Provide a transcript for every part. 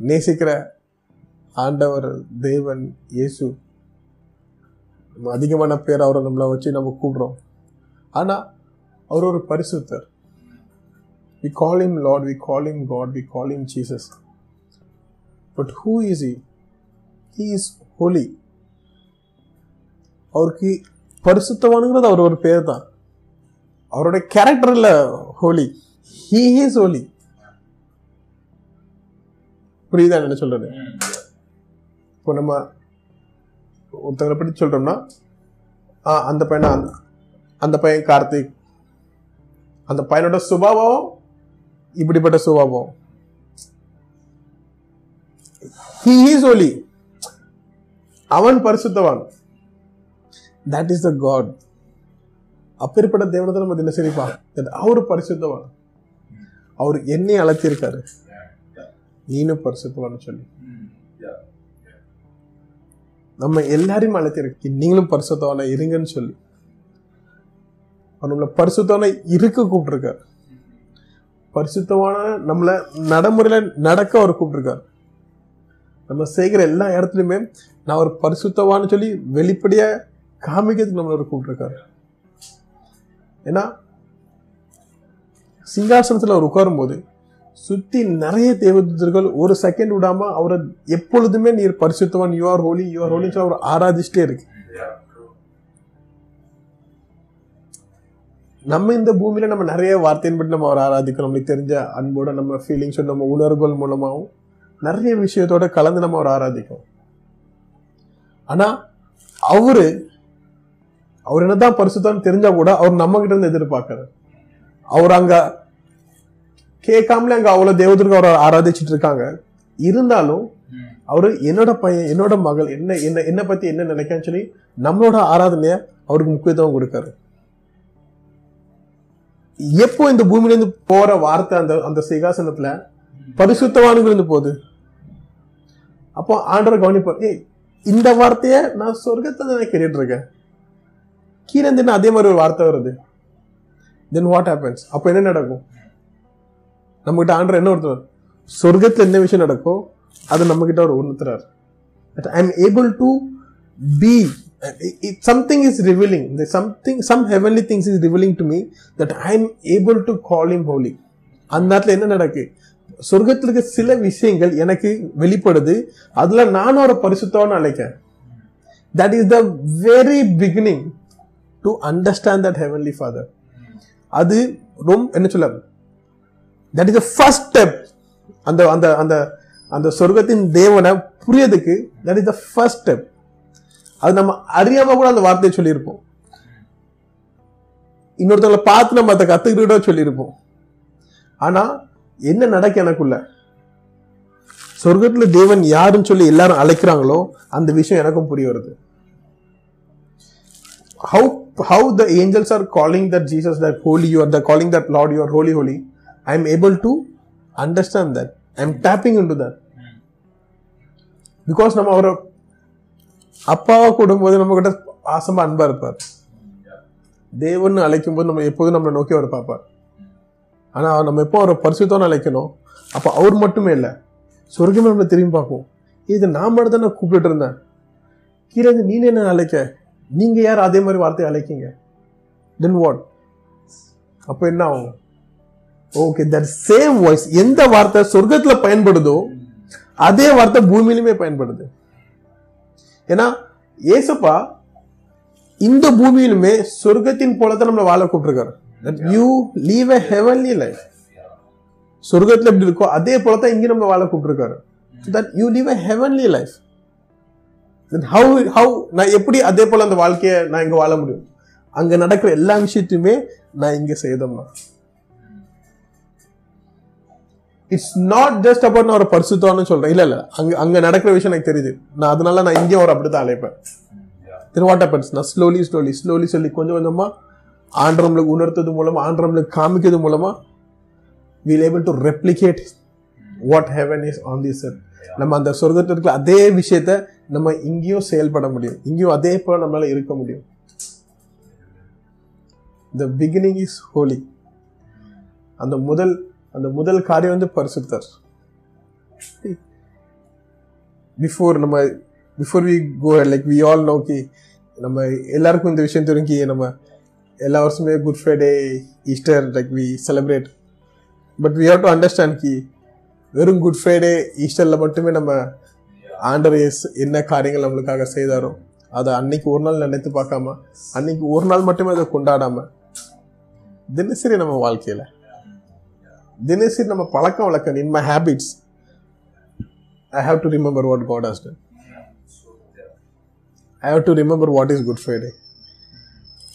நேசிக்கிற ஆண்டவர் தேவன் இயேசு. நம்ம அதிகமான பேர் அவரை நம்மளை வச்சு நம்ம கூப்பிடுறோம். ஆனால் அவர் ஒரு பரிசுத்தர். We call him lord we call him god we call him Jesus but who is he he is holy அவருக்கு பரிசுத்தவானுங்கிறது அவர் ஒரு பேர் தான் அவருடைய கேரக்டரில் ஹோலி ஹீ இஸ் ஹோலி புரியுதா என்ன சொல்றது? இப்போ நம்ம ஒருத்தங்களை பற்றி சொல்றோம்னா ஆ அந்த பையனா அந்த பையன் கார்த்திக். அந்த பையனோட சுபாவம் இப்படிப்பட்ட சுபாவம். ஹி இஸ் ஒலி அவன் பரிசுத்தவான். தட் இஸ் த காட் அப்பேற்பட்ட தேவனத்தை நம்ம தினசரி பார்க்க அவர் பரிசுத்தவான். அவர் என்னை அழைச்சிருக்காரு நீனும் பரிசுத்தவான்னு சொல்லி. நம்ம எல்லாரையும் அழைத்திருக்கு நீங்களும் பரிசுத்தவான இருங்கன்னு சொல்லி. அவர் நம்மளை பரிசுத்தவான இருக்க கூப்பிட்டுருக்காரு. பரிசுத்தமான நம்மளை நடைமுறையில நடக்க அவர் கூப்பிட்டுருக்காரு. நம்ம செய்கிற எல்லா இடத்துலையுமே நான் ஒரு பரிசுத்தவான்னு சொல்லி வெளிப்படையா காமிக்கிறதுக்கு நம்மளை அவர் கூப்பிட்டுருக்காரு. ஏன்னா சிங்காசனத்தில் அவர் உட்காரும்போது சுத்தி நிறைய தேவதூதர்கள் ஒரு செகண்ட் விடாம அவரை எப்பொழுதுமே நீர் பரிசுத்தவன் you are holy you are holy அவர் ஆராதிச்சிட்டே இருக்கு. நம்ம இந்த பூமியில நம்ம நிறைய வார்த்தையின் பற்றி நம்ம அவர் ஆராதிக்கிறோம். நம்மளுக்கு தெரிஞ்ச அன்போட நம்ம ஃபீலிங்ஸோட நம்ம உணர்வுகள் மூலமாகவும் நிறைய விஷயத்தோட கலந்து நம்ம அவர் ஆராதிக்கிறோம். ஆனா அவரு அவர் என்னதான் பரிசுத்தான்னு தெரிஞ்சா கூட அவர் நம்ம கிட்ட இருந்து எதிர்பார்க்கிறார் அவர் அங்க கேட்காமலே அங்க அவ்வளவு தேவதற்கு அவர் ஆராதிச்சிட்டு இருக்காங்க இருந்தாலும் அவரு என்னோட பையன் என்னோட மகள் என்ன என்ன என்ன பத்தி என்ன நினைக்கான்னு சொல்லி நம்மளோட ஆராதனைய அவருக்கு முக்கியத்துவம் கொடுக்காரு. எப்போ இந்த பூமியில இருந்து போற வார்த்தை அந்த அந்த சிகாசனத்துல இருந்து போகுது? அப்போ ஆண்டவர் கவனிப்பார் ஏய் இந்த வார்த்தைய நான் சொர்க்கத்தை தான் கேட்டுட்டு இருக்கேன் கீழே அதே மாதிரி ஒரு வார்த்தை வருது. தென் வாட் ஹேப்பன்ஸ் அப்போ என்ன நடக்கும்? நம்மகிட்ட ஆண்டர் என்ன ஒருத்தர் சொர்க்கத்தில் என்ன விஷயம் நடக்கோ அது நம்மகிட்ட ஒரு உணர்த்துறாரு. I am able to be something is revealing something some heavenly things is revealing to me that I am able to call him holy அந்த நேரத்தில் என்ன நடக்கு? சொர்க்கத்தில் இருக்க சில விஷயங்கள் எனக்கு வெளிப்படுது. அதில் நானும் ஒரு பரிசுத்தவன்னு அழைக்கேன் that is the very beginning to understand that heavenly father அது ரொம்ப என்ன சொல்ல? தட் இஸ் ஃபர்ஸ்ட் ஸ்டெப் அந்த அந்த அந்த அந்த சொர்க்கத்தின் தேவனை புரியதுக்கு that is the first step அது நம்ம அறியாம கூட அந்த வார்த்தையை சொல்லியிருப்போம். இன்னொருத்தவங்களை பார்த்து நம்ம அதை கத்துக்கிட்டு சொல்லியிருப்போம். ஆனா என்ன நடக்க எனக்குள்ள? சொர்க்கத்துல தேவன் யாருன்னு சொல்லி எல்லாரும் அழைக்கிறாங்களோ அந்த விஷயம் எனக்கும் புரிய வருது. How how the angels are calling that Jesus that holy you are the calling that Lord you are I am able to understand that. I am tapping into that. Because நம்ம அவரை அப்பாவை கூடும்போது நம்ம கிட்ட பாசமா அன்பாக இருப்பார். தேவன் அழைக்கும் போது நம்ம எப்போதும் நம்மளை நோக்கி அவர் பார்ப்பார். ஆனால் நம்ம எப்போ அவரை பரிசுத்தோன்னு அழைக்கணும்? அப்போ அவர் மட்டுமே இல்லை. சொர்க்கமே நம்மளை திரும்பி பார்ப்போம் இது நான் மட்டும் தான் நான் கூப்பிட்டு இருந்தேன். கீழே நீ என்ன அழைக்க? நீங்கள் யார்? அதே மாதிரி வார்த்தையை அழைக்கீங்க. தென் வாட் அப்போ என்ன ஆகும்? ஓகே தட் சேம் வாய்ஸ் எந்த வார்த்தை சொர்க்கத்துல பயன்படுதோ அதே வார்த்தை பூமியிலுமே பயன்படுது. ஏன்னா ஏசப்பா இந்த பூமியிலுமே சொர்க்கத்தின் போலதான் நம்மளை வாழ கூப்பிட்டுருக்காரு. You leave a heavenly life சொர்க்கத்துல எப்படி இருக்கோ அதே போலதான் இங்க நம்ம வாழ கூப்பிட்டுருக்காரு. That you leave a heavenly life how how நான் எப்படி அதே போல அந்த வாழ்க்கையை நான் இங்க வாழ முடியும்? அங்க நடக்கிற எல்லா விஷயத்தையுமே நான் இங்க செய்தோம்னா. இட்ஸ் நாட் ஜஸ்ட் அபவுட் நான் ஒரு பரிசுத்தம்னு சொல்றேன். இல்ல இல்ல. அங்க அங்க நடக்கிற விஷயம் எனக்கு தெரியுது. நான் அதனால நான் இங்கே ஒரு அப்படித்தான் அழைப்பேன். தென் வாட் ஹேப்பன்ஸ் நான் ஸ்லோலி ஸ்லோலி ஸ்லோலி சொல்லி கொஞ்சம் கொஞ்சமா ஆண்டரம்லுக்கு உணர்த்தது மூலமா ஆண்டரம்லுக்கு காமிக்கிறது மூலமா we'll able to replicate what heaven is on the sir நம்ம அந்த சொர்க்கத்தில் இருக்கிற அதே விஷயத்த நம்ம இங்கேயும் செயல்பட முடியும். இங்கேயும் அதே போல நம்மளால இருக்க முடியும். த பிகினிங் இஸ் ஹோலி அந்த முதல் அந்த முதல் காரியம் வந்து பரிசுத்தர். பிஃபோர் நம்ம before we go like we all know கி நம்ம எல்லாருக்கும் இந்த விஷயம் தெரிஞ்சு நம்ம எல்லா வருஷமே good Friday Easter like we celebrate but we have to understand கி வெறும் குட் ஃப்ரைடே ஈஸ்டரில் மட்டுமே நம்ம ஆண்டர் எஸ் என்ன காரியங்கள் நம்மளுக்காக செய்தாரோ அதை அன்னைக்கு ஒரு நாள் நினைத்து பார்க்காம அன்னைக்கு ஒரு நாள் மட்டுமே அதை கொண்டாடாமல் தினசரி நம்ம வாழ்க்கையில் தினசரி நம்ம பழக்க வழக்கம் in my habits I have to remember what god has done I have to remember what is good Friday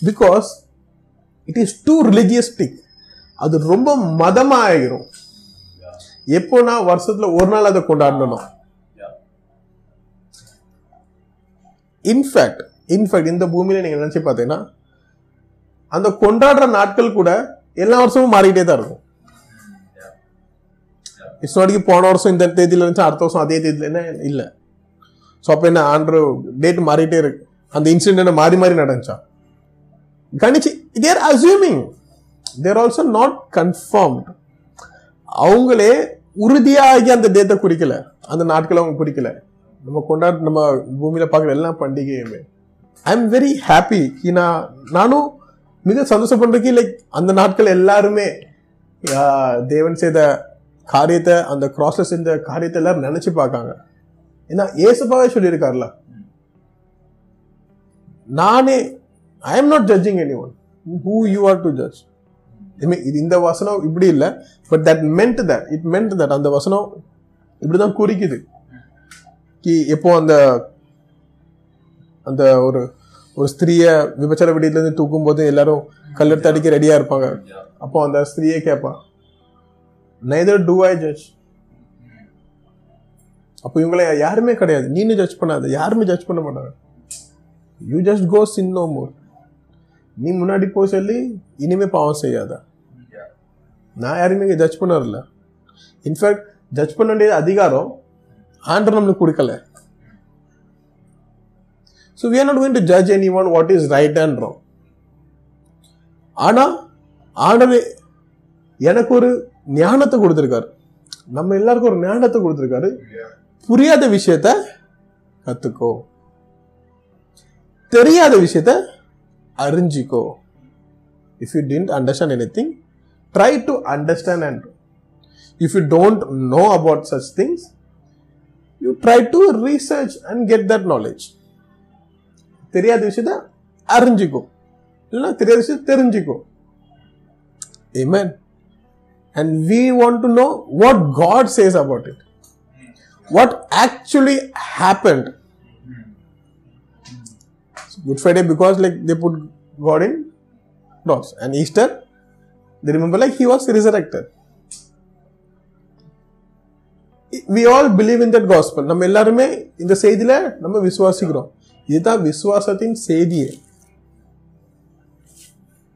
because it is too religious அது ரொம்ப மதமாக ஆகிரும் எப்போனா வருஷத்துல ஒரு நாள் அதை கொண்டாடணும். இன்ஃபேக்ட் இன்ஃபேக்ட் இந்த பூமியில நீங்க நினைச்சு பார்த்தீங்கன்னா அந்த கொண்டாடுற நாட்கள் கூட எல்லா வருஷமும் மாறிக்கிட்டே தான் இருக்கும். இட்ஸ் நாட் போன வருஷம் இந்த தேதியில் இருந்துச்சு அடுத்த வருஷம் அதே தேதியில் என்ன? இல்லை. ஸோ அப்போ என்ன ஆண்டு டேட் மாறிட்டே இருக்கு. அந்த இன்சிடென்ட் மாறி மாறி நடந்துச்சா? கணிச்சு they're assuming they're also not confirmed அவங்களே உறுதியாகி அந்த டேத்தை குறிக்கல. அந்த நாட்களை அவங்க குறிக்கல. நம்ம கொண்டாட நம்ம பூமியில் பார்க்குற எல்லா பண்டிகையுமே. ஐ எம் வெரி ஹாப்பி நான் நானும் மிக சந்தோஷப்படுறதுக்கு லைக் அந்த நாட்கள் எல்லாருமே தேவன் செய்த காரியத்தை அந்த கிராஸ்ல செஞ்ச காரியத்தை எல்லாரும் நினைச்சு பார்க்காங்க. ஏன்னா ஏசுபாவே சொல்லியிருக்காருல. நானே I am not judging anyone who you are to judge இது இந்த வசனம் இப்படி இல்லை. But that meant that it meant that அந்த வசனம் இப்படிதான் குறிக்குது. கி எப்போ அந்த அந்த ஒரு ஒரு ஸ்திரீய விபச்சார வீட்டில இருந்து தூக்கும் போது எல்லாரும் கல்லெடுத்து அடிக்க ரெடியா இருப்பாங்க. அப்போ அந்த ஸ்திரீயே கேட்பா நெதர் டூ ஐ ஜட்ஜ் அப்போ இவங்களை யாருமே கிடையாது. நீனு ஜட்ஜ் பண்ணாத. யாருமே ஜட்ஜ் பண்ண மாட்டாங்க. You just go sin no more நீ முன்னாடி போய் சொல்லி இனிமே பாவம் செய்யாத. நான் யாருமே ஜட்ஜ் பண்ணல இன்ஃபேக்ட் ஜட்ஜ் பண்ண வேண்டிய அதிகாரம். ஆண்டர் நம்மளுக்கு கொடுக்கல. So we are not going to judge anyone what is right and wrong. ஆனா ஆண்டவர் எனக்கு ஒரு ஞானத்தை கொடுத்துருக்காரு. நம்ம எல்லாருக்கும் ஒரு ஞானத்தை கொடுத்துருக்காரு. புரியாத விஷயத்த கத்துக்கோ. தெரியாத விஷயத்த அறிஞ்சிக்கோ. If you tend understand anything try to understand and if you don't know about such things you try to research and get that knowledge தெரியாத விஷயத்த அறிஞ்சிக்கும் இல்லைன்னா தெரியாத விஷயத்த தெரிஞ்சிக்கோ. ஏமேன் And we want to know what God says about it. What actually happened. Good Friday because like they put God in cross. And Easter, they remember like he was resurrected. We all believe in that gospel. நம்ம எல்லாருமே இந்த செய்தியில நம்ம விசுவாசிக்கிறோம் இதுதான் விசுவாசத்தின் செய்தியே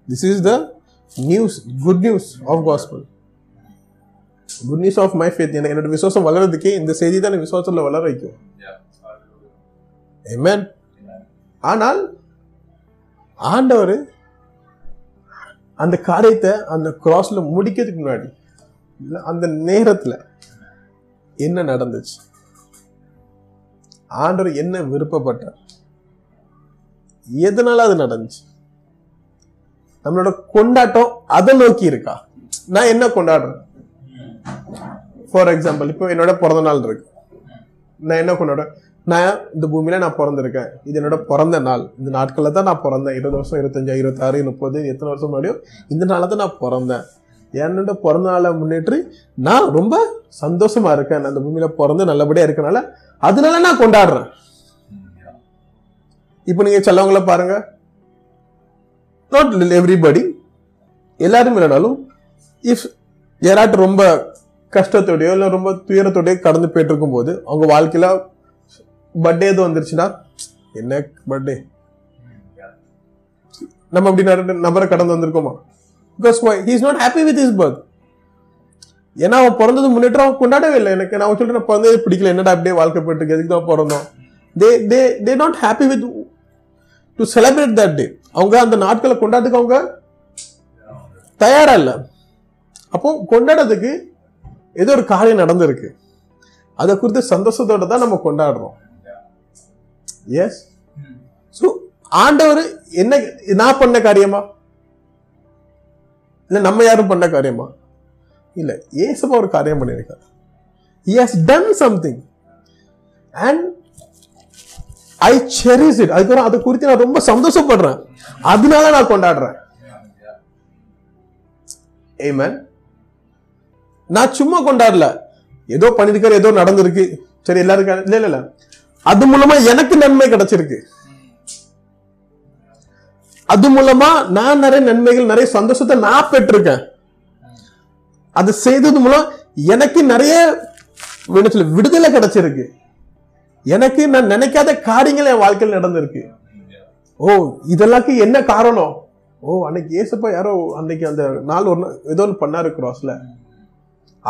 this is the news good news of gospel good news of my faith எனக்கு என்னோட விசுவாசம் வளர்றதுக்கே இந்த செய்தி தான் விசுவாசத்தில் வளர வைக்கும். Amen. ஆனால் ஆண்டவர் அந்த காரியத்தை அந்த கிராஸ்ல முடிக்கிறதுக்கு முன்னாடி அந்த நேரத்துல என்ன நடந்துச்சு? ஆண்டவர் என்ன விருப்பப்பட்டார்? எதனால அது நடந்துச்சு? நம்மளோட கொண்டாட்டம் அதை நோக்கி இருக்கா? நான் என்ன கொண்டாடுறேன்? ஃபார் எக்ஸாம்பிள் இப்போ என்னோட பிறந்த நாள் இருக்கு. நான் என்ன கொண்டாடுறேன் நான் இந்த பூமியில நான் பிறந்திருக்கேன். இது என்னோட பிறந்த நாள். இந்த நாட்களில் தான் நான் பிறந்தேன். இருபது வருஷம் இருபத்தஞ்சு இருபத்தாறு முப்பது எத்தனை வருஷம் முன்னாடியும் இந்த நாளில் தான் நான் பிறந்தேன். என்னோட பிறந்த நாளை முன்னேற்றி நான் ரொம்ப சந்தோஷமா இருக்கேன். நான் அந்த பூமியில பிறந்து நல்லபடியா இருக்கனால அதனால நான் கொண்டாடுறேன். இப்போ நீங்க செல்லவங்கள பாருங்க. நாட் எவ்ரிபடி எல்லாரும் இல்லைனாலும் இஃப் யாராட்டும் ரொம்ப கஷ்டத்தோடையோ இல்லை ரொம்ப துயரத்தோடையோ கடந்து போயிட்டு இருக்கும்போது அவங்க வாழ்க்கையில பர்த்டே எதுவும் வந்துருச்சுன்னா என்ன பர்த்டே நம்ம அப்படி நபரை கடந்து வந்திருக்கோமா? Because he is not happy with his birth ஏன்னா அவன் பிறந்தது முன்னேற்றம் அவன் கொண்டாடவே இல்லை. எனக்கு நான் சொல்லிட்டு பிறந்தது பிறந்ததே பிடிக்கல. என்னடா அப்படியே வாழ்க்கை போயிட்டு எதுக்கு தான் பிறந்தோம்? They they they not happy with to celebrate that day அவங்க அந்த நாட்களை கொண்டாடுறதுக்கு அவங்க தயாரா இல்லை. அப்போ கொண்டாடுறதுக்கு ஏதோ ஒரு காரியம் நடந்திருக்கு. அதை குறித்து சந்தோஷத்தோட தான் நம்ம கொண்டாடுறோம். எஸ் ஸோ ஆண்டவர் என்ன நான் பண்ண காரியமா? இல்லை நம்ம யாரும் பண்ண காரியமா? இல்லை ஏசப்பா ஒரு காரியம் பண்ணியிருக்காரு. He has done something and I cherish it அதுக்கப்புறம் அதை குறித்து நான் ரொம்ப சந்தோஷப்படுறேன். அதனால நான் கொண்டாடுறேன். ஏமன் நான் சும்மா கொண்டாடல. ஏதோ பண்ணிருக்காரு ஏதோ நடந்திருக்கு. சரி எல்லாருக்கும் இல்ல இல்ல அது மூலமா எனக்கு நன்மை கிடைச்சிருக்கு. அது மூலமா நான் நிறைய நன்மைகள் நிறைய சந்தோஷத்தை நான் பெற்றிருக்கேன். அது செய்தது மூலம் எனக்கு நிறைய விடுதலை கிடைச்சிருக்கு. எனக்கு நான் நினைக்காத காரியங்கள் என் வாழ்க்கையில் நடந்திருக்கு. ஓ இதெல்லாக்கு என்ன காரணம்? ஓ அன்னைக்கு ஏசப்பா யாரோ அன்னைக்கு அந்த நாள் ஒரு ஏதோ ஒன்று பண்ணாரு கிராஸ்ல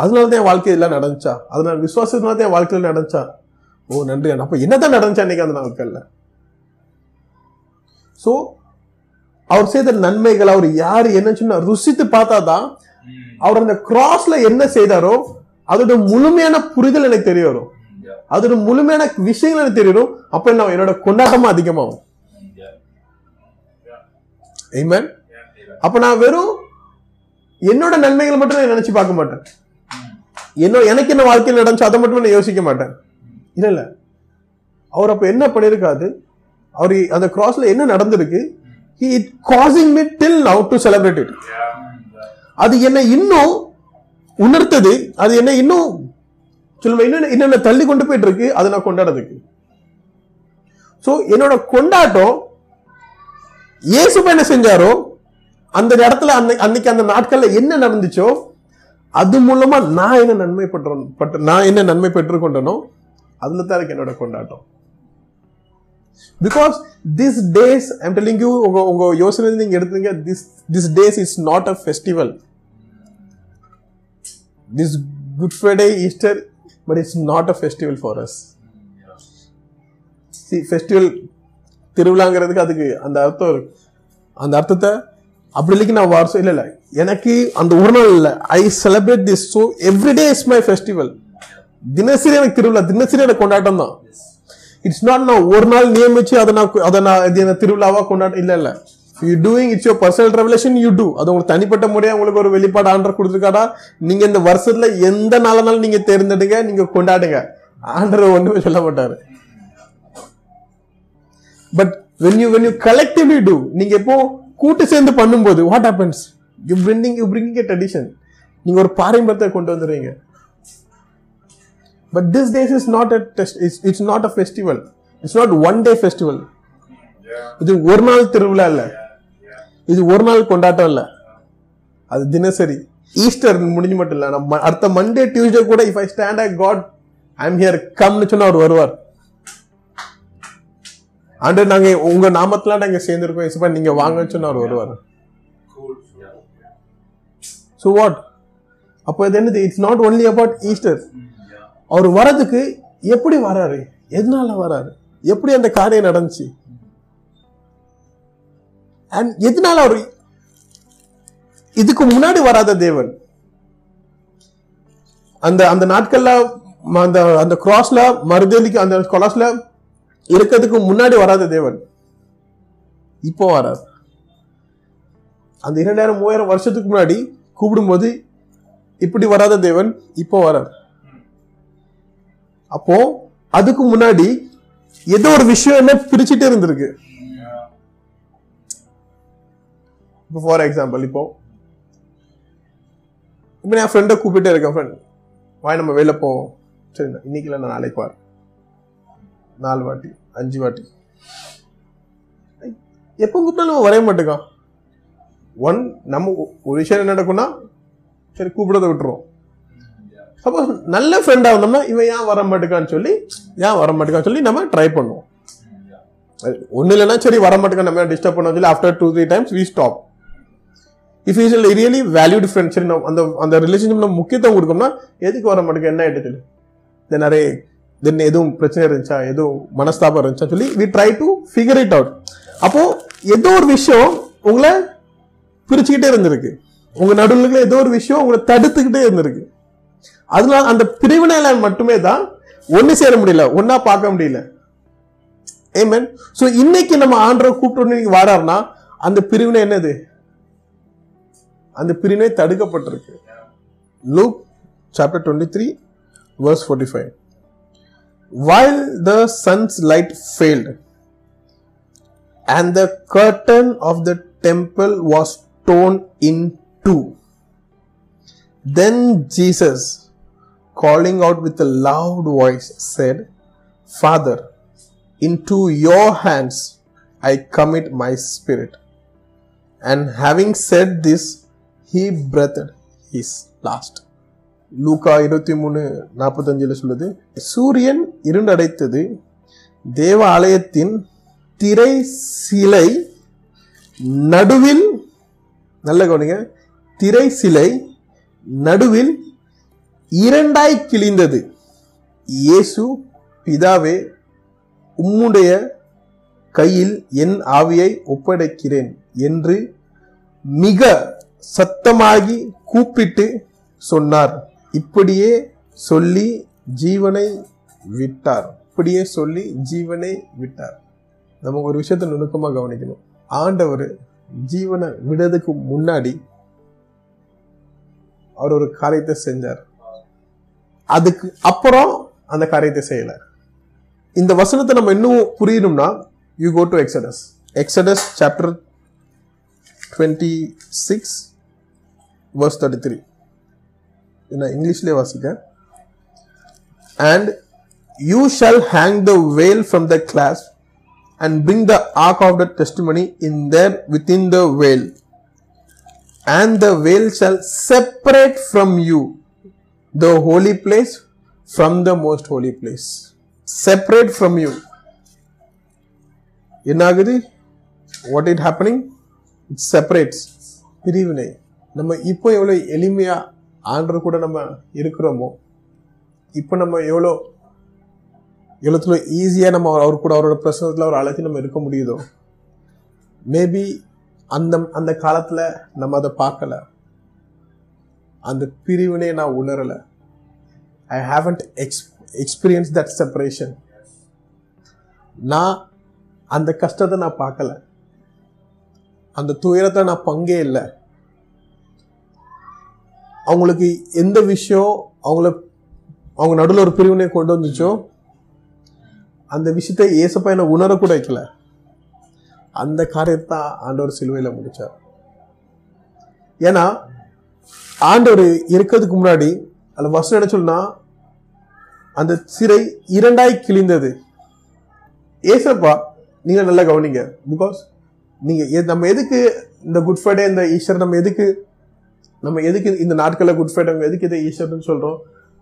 அதனால தான் என் வாழ்க்கை எல்லாம் நடந்துச்சா? அதனால விசுவாசத்தினால தான் என் வாழ்க்கையில் நடந்துச்சா? ஓ நன்றி அப்போ அப்ப என்னதான் நடந்துச்சா அன்னைக்கு அந்த நாட்களில்? சோ அவர் செய்த நன்மைகள் அவர் யார் என்ன சொன்னா ருசித்து பார்த்தா தான் அவர் அந்த கிராஸ்ல என்ன செய்தாரோ அதோட முழுமையான புரிதல் எனக்கு தெரிய வரும். அதோட முழுமையான விஷயங்கள் எனக்கு தெரிய வரும். அப்ப நான் என்னோட கொண்டாட்டமும் அதிகமாகும். Amen. அப்ப நான் வெறும் என்னோட நன்மைகள் மட்டும் நான் நினைச்சு பார்க்க மாட்டேன். என்ன எனக்கு என்ன வாழ்க்கையில் நடந்துச்சு அதை மட்டும் நான் யோசிக்க மாட்டேன். இல்ல இல்ல. அவர் அப்போ என்ன பண்ணியிருக்காது அவர் அந்த கிராஸ்ல என்ன நடந்திருக்கு? He it causing me till now to celebrate அது என்ன இன்னும் உணர்த்தது. அது என்ன இன்னும் சொல்லுங்க இன்னும் இன்னும் தள்ளி கொண்டு போயிட்டு இருக்கு அதை நான் கொண்டாடுறதுக்கு. சோ என்னோட கொண்டாட்டம் இயேசு என்ன செஞ்சாரோ அந்த இடத்துல அன்னை- அன்னைக்கு அந்த நாட்கள்ல என்ன நடந்துச்சோ அது மூலமா நான் என்ன நன்மை பெற்றோம் பட்டு நான் என்ன நன்மை பெற்றுக்கொண்டனோ அதுல தான் இருக்கு என்னோட கொண்டாட்டம். Because this days I'm telling you உங்க உங்க யோசனை நீங்க எடுத்தீங்க this this days is not a festival this Good Friday Easter but it's not a festival for us see festival திருவிழாங்கிறதுக்கு அதுக்கு அந்த அர்த்தம் அந்த அர்த்தத்தை அப்படி இல்லைக்கு நான் வாரசம் இல்லை இல்லை எனக்கு அந்த ஒரு நாள் இல்லை. I celebrate this so everyday is my festival தினசரி எனக்கு திருவிழா தினசரி எனக்கு கொண்டாட்டம் தான். இட்ஸ் நாட் நான் ஒரு நாள் நியமிச்சு அதை நான் அதை நான் இது என்ன திருவிழாவா கொண்டாட இல்ல இல்ல. You doing it's your personal revelation you do அது உங்களுக்கு தனிப்பட்ட முறையா உங்களுக்கு ஒரு வெளிப்பாடு ஆண்டர் கொடுத்துருக்காடா நீங்க இந்த வருஷத்துல எந்த நாளனாலும் நீங்க தேர்ந்தெடுங்க நீங்க கொண்டாடுங்க. ஆண்டர் ஒண்ணுமே சொல்ல மாட்டாரு. But when you when you collectively do நீங்க எப்போ கூட்டு சேர்ந்து பண்ணும்போது what happens you printing you bringing a tradition நீங்க ஒரு பாரம்பரியத்தை கொண்டு வந்துடுவீங்க but this days is not a test it's it's not a festival it's not one day festival இது ஒரு நாள் திருவிழா இல்ல. இது ஒரு நாள் கொண்டாட்டம் இல்ல. அது தினசரி. ஈஸ்டர் முடிஞ்சு மட்டும் இல்ல. நம்ம அடுத்த மண்டே டியூஸ்டே கூட if I stand at God I am here கம்னு சொன்னா அவர் வருவார். அண்டு நாங்க உங்க நாமத்துல நாங்க சேர்ந்திருக்கோம் இசப்பா நீங்க வாங்கன்னு சொன்னா அவர் வருவார். ஸோ வாட் அப்போ இது என்னது? It's not only about Easter அவர் வரதுக்கு எப்படி வராரு எதனால வராரு எப்படி அந்த காரியம் நடந்துச்சு? அண்ட் எதனால அவர் இதுக்கு முன்னாடி வராத தேவன்? அந்த அந்த நாட்கள்ல ம- அந்த அந்த கிராஸ்ல மறுதலிக்கு அந்த கொலாஸ்ல இருக்கிறதுக்கு முன்னாடி வராத தேவன். இப்போ வரார். அந்த இரண்டாயிரம் மூவாயிரம் வருஷத்துக்கு முன்னாடி கூப்பிடும்போது இப்படி வராத தேவன் இப்போ வரார். அப்போ அதுக்கு முன்னாடி ஏதோ ஒரு விஷயம் என்ன பிரிச்சுட்டே இருந்திருக்கு. இப்போ ஃபார் எக்ஸாம்பிள் இப்போ இப்போ நான் ஃப்ரெண்டை கூப்பிட்டே இருக்கேன் ஃப்ரெண்ட் வாய் நம்ம வெளில போவோம் சரிண்ணா இன்னைக்கு இல்லை நான் நாளைக்கு வரேன். நாலு வாட்டி அஞ்சு வாட்டி. எப்போ கூப்பிட்டாலும் வரைய மாட்டேங்கான் ஒன் நம்ம ஒரு விஷயம் என்ன நடக்கும்னா சரி கூப்பிடத விட்டுருவோம். சப்போஸ் நல்ல ஃப்ரெண்டாக இருந்தோம்னா இவன் ஏன் வர மாட்டேக்கான்னு சொல்லி ஏன் வர மாட்டேக்கான்னு சொல்லி நம்ம ட்ரை பண்ணுவோம். ஒண்ணு இல்லைன்னா சரி வர மாட்டேங்க நம்ம டிஸ்டர்ப் பண்ண சொல்லி after two three times we stop if is really valued friend சரி நம்ம அந்த அந்த ரிலேஷன்ஷிப் நம்ம முக்கியத்துவம் கொடுக்கோம்னா எதுக்கு வர மாட்டேங்க என்ன ஆகிட்டு சொல்லி? நிறைய தென் எதுவும் பிரச்சனை இருந்துச்சா? எதுவும் மனஸ்தாபம் இருந்துச்சா சொல்லி we try to figure it out அப்போ ஏதோ ஒரு விஷயம் உங்களை பிரிச்சுக்கிட்டே இருந்திருக்கு. உங்க நடுவில் ஏதோ ஒரு விஷயம் உங்களை தடுத்துக்கிட்டே இருந்திருக்கு. அதனால அந்த பிரிவினையில மட்டுமே தான் ஒண்ணு சேர முடியல ஒன்னா பார்க்க முடியல. ஏமேன் சோ இன்னைக்கு நம்ம ஆண்டரை கூப்பிட்டு நீங்க வராருன்னா அந்த பிரிவினை என்னது? அந்த பிரிவினை தடுக்கப்பட்டிருக்கு. Luke chapter twenty three verse forty five while the sun's light failed and the curtain of the temple was torn in two then jesus calling out with a loud voice said father into your hands i commit my spirit. And having said this he breathed his last லூக்கா இருபத்தி மூணு நாற்பத்தஞ்சில் சொல்லுது சூரியன் இருண்டடைத்தது. தேவ ஆலயத்தின் திரை சிலை நடுவில் நல்ல கவனிங்க. திரை சிலை நடுவில் இரண்டாய் கிழிந்தது. இயேசு பிதாவே உம்முடைய கையில் என் ஆவியை ஒப்படைக்கிறேன் என்று மிக சத்தமாகி கூப்பிட்டு சொன்னார். இப்படியே சொல்லி ஜீவனை விட்டார். இப்படியே சொல்லி ஜீவனை விட்டார். நம்ம ஒரு விஷயத்தை நுணுக்கமாக கவனிக்கணும். ஆண்டவர் ஜீவனை விடுறதுக்கு முன்னாடி அவர் ஒரு காரியத்தை செஞ்சார். அதுக்கு அப்புறம் அந்த காரியத்தை செய்யல. இந்த வசனத்தை நம்ம இன்னும் புரியணும்னா you go to Exodus Exodus chapter twenty six verse thirty three நான் இங்கிலீஷ்லேயே வாசிக்கேன் and you shall hang the veil from the clasps and bring the ark of the testimony in there within the veil and the veil shall separate from you the holy place from the most holy place separate from you என்ன ஆகுது what it happening it separates பிரிவினை. நம்ம இப்போ எவ்வளோ எளிமையாக ஆண்டர் கூட நம்ம இருக்கிறோமோ? இப்போ நம்ம எவ்வளோ எழுத்துல ஈஸியாக நம்ம அவர் கூட அவரோட பிரசனத்தில் அவர் அழைச்சி நம்ம இருக்க முடியுதோ? மேபி அந்த அந்த காலத்தில் நம்ம அதை பார்க்கல. அந்த பிரிவினை நான் உணரலை. I haven't ex experience that separation நான் அந்த கஷ்டத்தை நான் பார்க்கல. அந்த துயரத்தை நான் பங்கே இல்லை. அவங்களுக்கு எந்த விஷயம் அவங்கள அவங்க நடுவில் ஒரு பிரிவினை கொண்டு வந்துச்சோ அந்த விஷயத்தை ஏசப்பா என்ன உணரக்கூட வைக்கல. அந்த காரியத்தை ஆண்டவர் சிலுவையில் முடித்தார் ஏன்னா ஆண்டவர் இருக்கிறதுக்கு முன்னாடி அந்த வசனம் என்ன சொல்லுனா அந்த சிறை இரண்டாய் கிழிந்தது. ஏசப்பா நீங்க நல்லா கவனிங்க. பிகாஸ் நீங்க நம்ம எதுக்கு இந்த குட் ஃப்ரைடே இந்த ஈஸ்டர் நம்ம எதுக்கு நம்ம எதுக்கு இந்த நாட்களில் குட் ஃப்ரைடே எதுக்கு இதை ஈஸ்டர்னு சொல்கிறோம்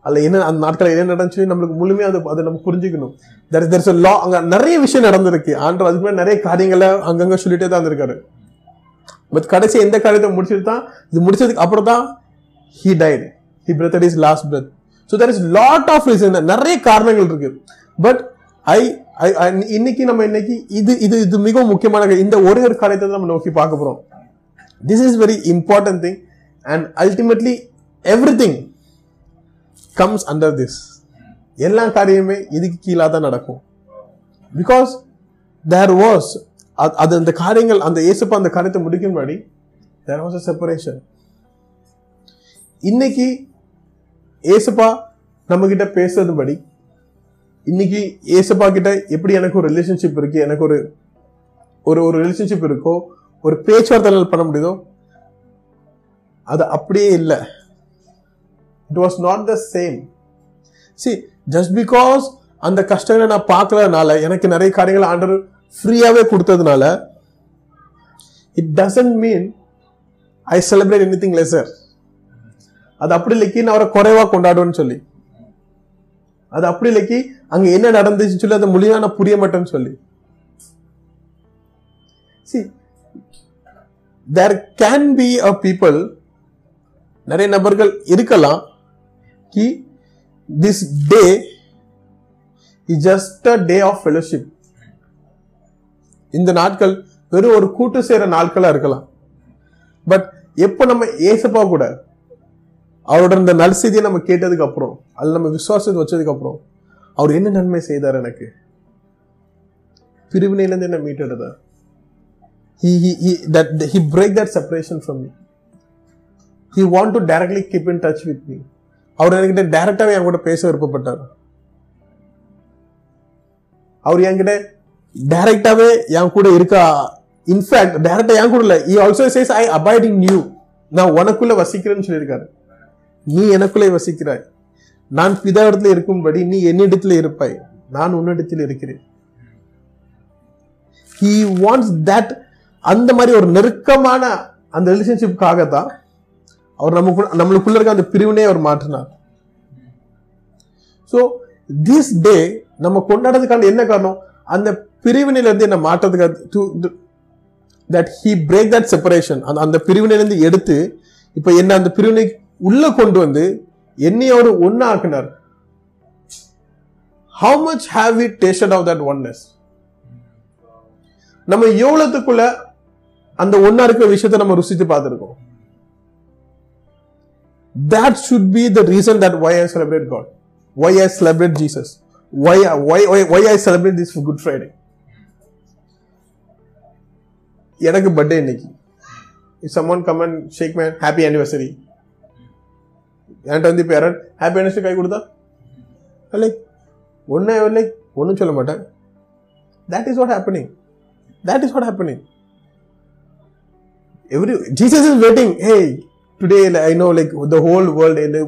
அதில் என்ன அந்த நாட்களில் என்ன நடந்துச்சு? நம்மளுக்கு முழுமையாக அது அதை நம்ம புரிஞ்சுக்கணும். தெர் தெர்ஸ் லா அங்கே நிறைய விஷயம் நடந்திருக்கு. ஆண்டவர் அதுக்கு மேலே நிறைய காரியங்களை அங்கங்கே சொல்லிட்டே தான் இருந்திருக்காரு பட் கடைசி எந்த காரியத்தை முடிச்சுட்டு தான் இது முடிச்சதுக்கு அப்புறம் தான் he died he breath his last breath so there is lot of reason நிறைய காரணங்கள் இருக்கு. பட் ஐ ஐ இன்னைக்கு நம்ம இன்னைக்கு இது இது இது மிகவும் முக்கியமான இந்த ஒரே ஒரு காரியத்தை தான் நம்ம நோக்கி பார்க்க போகிறோம் this is very important thing and ultimately every thing comes under this எல்லா காரியமே இதுக்கு கீழாக தான் நடக்கும் பிகாஸ் தேர் வாஸ் அது அந்த காரியங்கள் அந்த இயேசுப்பா அந்த காரியத்தை முடிக்கும் முன்னாடி தேர் வாஸ் அ செப்பரேஷன் இன்னைக்கு ஏசப்பா நம்ம பேசுறதுபடி இன்னைக்கு ஏசப்பா கிட்ட எப்படி எனக்கு ஒரு ரிலேஷன்ஷிப் இருக்கு எனக்கு ஒரு ஒரு ஒரு ரிலேஷன்ஷிப் இருக்கோ ஒரு பேச்சுவார்த்தை பண்ண முடியுதோ அது அப்படியே இல்லை. It was not the same see just because அந்த கஷ்டங்களை நான் பார்க்கலனால எனக்கு நிறைய காரியங்கள் ஆண்டர் ஃப்ரீயாகவே கொடுத்ததுனால it doesn't mean I celebrate any thing lesser அது அப்படி இல்லைக்கு நான் அவரை குறைவாக கொண்டாடுவேன்னு சொல்லி. அது அப்படி இல்லைக்கு அங்கே என்ன நடந்துச்சுன்னு சொல்லி அதை முழுமையாக நான் புரிய மாட்டேன்னு சொல்லி. See there can be a people நிறைய நபர்கள் இருக்கலாம். கி this day is just a day of fellowship இந்த நாட்கள் வெறும் ஒரு கூட்டு சேர நாட்களாக இருக்கலாம். பட் எப்போ நம்ம ஏசப்பா கூட அவரோட இந்த நல்செய்தியை நம்ம கேட்டதுக்கு அப்புறம் அதில் நம்ம விசுவாசத்தை வச்சதுக்கு அப்புறம் அவர் என்ன நன்மை செய்தார் எனக்கு? பிரிவினையிலேருந்து என்ன மீட்டெடுத்தார். He he that he break that separation from me he want to directly keep in touch with me அவர் என்கிட்ட டைரக்டாவே என் கூட பேச விருப்பப்பட்டார். அவர் என்கிட்ட டைரக்டாகவே என் கூட இருக்கா? இன்ஃபேக்ட் டைரக்டாக என் கூட இல்லை. He also says I abiding in you நான் உனக்குள்ளே வசிக்கிறேன்னு சொல்லியிருக்காரு. நீ எனக்குள்ளே வசிக்கிறாய். நான் பிதாவிடத்துல இருக்கும்படி நீ என்னிடத்துல இருப்பாய். நான் உன்னிடத்தில் இருக்கிறேன். ஹீ வாண்ட்ஸ் தட் அந்த மாதிரி ஒரு நெருக்கமான அந்த ரிலேஷன்ஷிப்காக தான் அவர் நமக்கு நம்மளுக்குள்ள இருக்க அந்த பிரிவினை அவர் மாற்றினார். ஸோ திஸ் டே நம்ம கொண்டாடுறதுக்கான என்ன காரணம்? அந்த பிரிவினையிலேருந்து என்ன மாற்றதுக்கு that he break that separation அந்த அந்த பிரிவினையிலேருந்து எடுத்து இப்போ என்ன அந்த பிரிவினை உள்ள கொண்டு வந்து என்னை அவர் ஒன்னாக்குனார் how much have we tasted of that oneness நம்ம எவ்வளவுக்குள்ள அந்த ஒன்னா இருக்கிற விஷயத்தை நம்ம ருசித்து பார்த்துருக்கோம். that should be the reason that why I celebrate God, why I celebrate Jesus, why why why, why I celebrate this Good Friday. எனக்கு பர்த்டே இன்னைக்கு if someone come and shake man happy anniversary என்கிட்ட வந்து இப்போ யாரும் happy anniversary கை கொடுத்தா like ஒன்னே like ஒன்றும் சொல்ல மாட்டேன் that is what happening that is what happening every jesus is waiting hey today I know like the whole world என்ன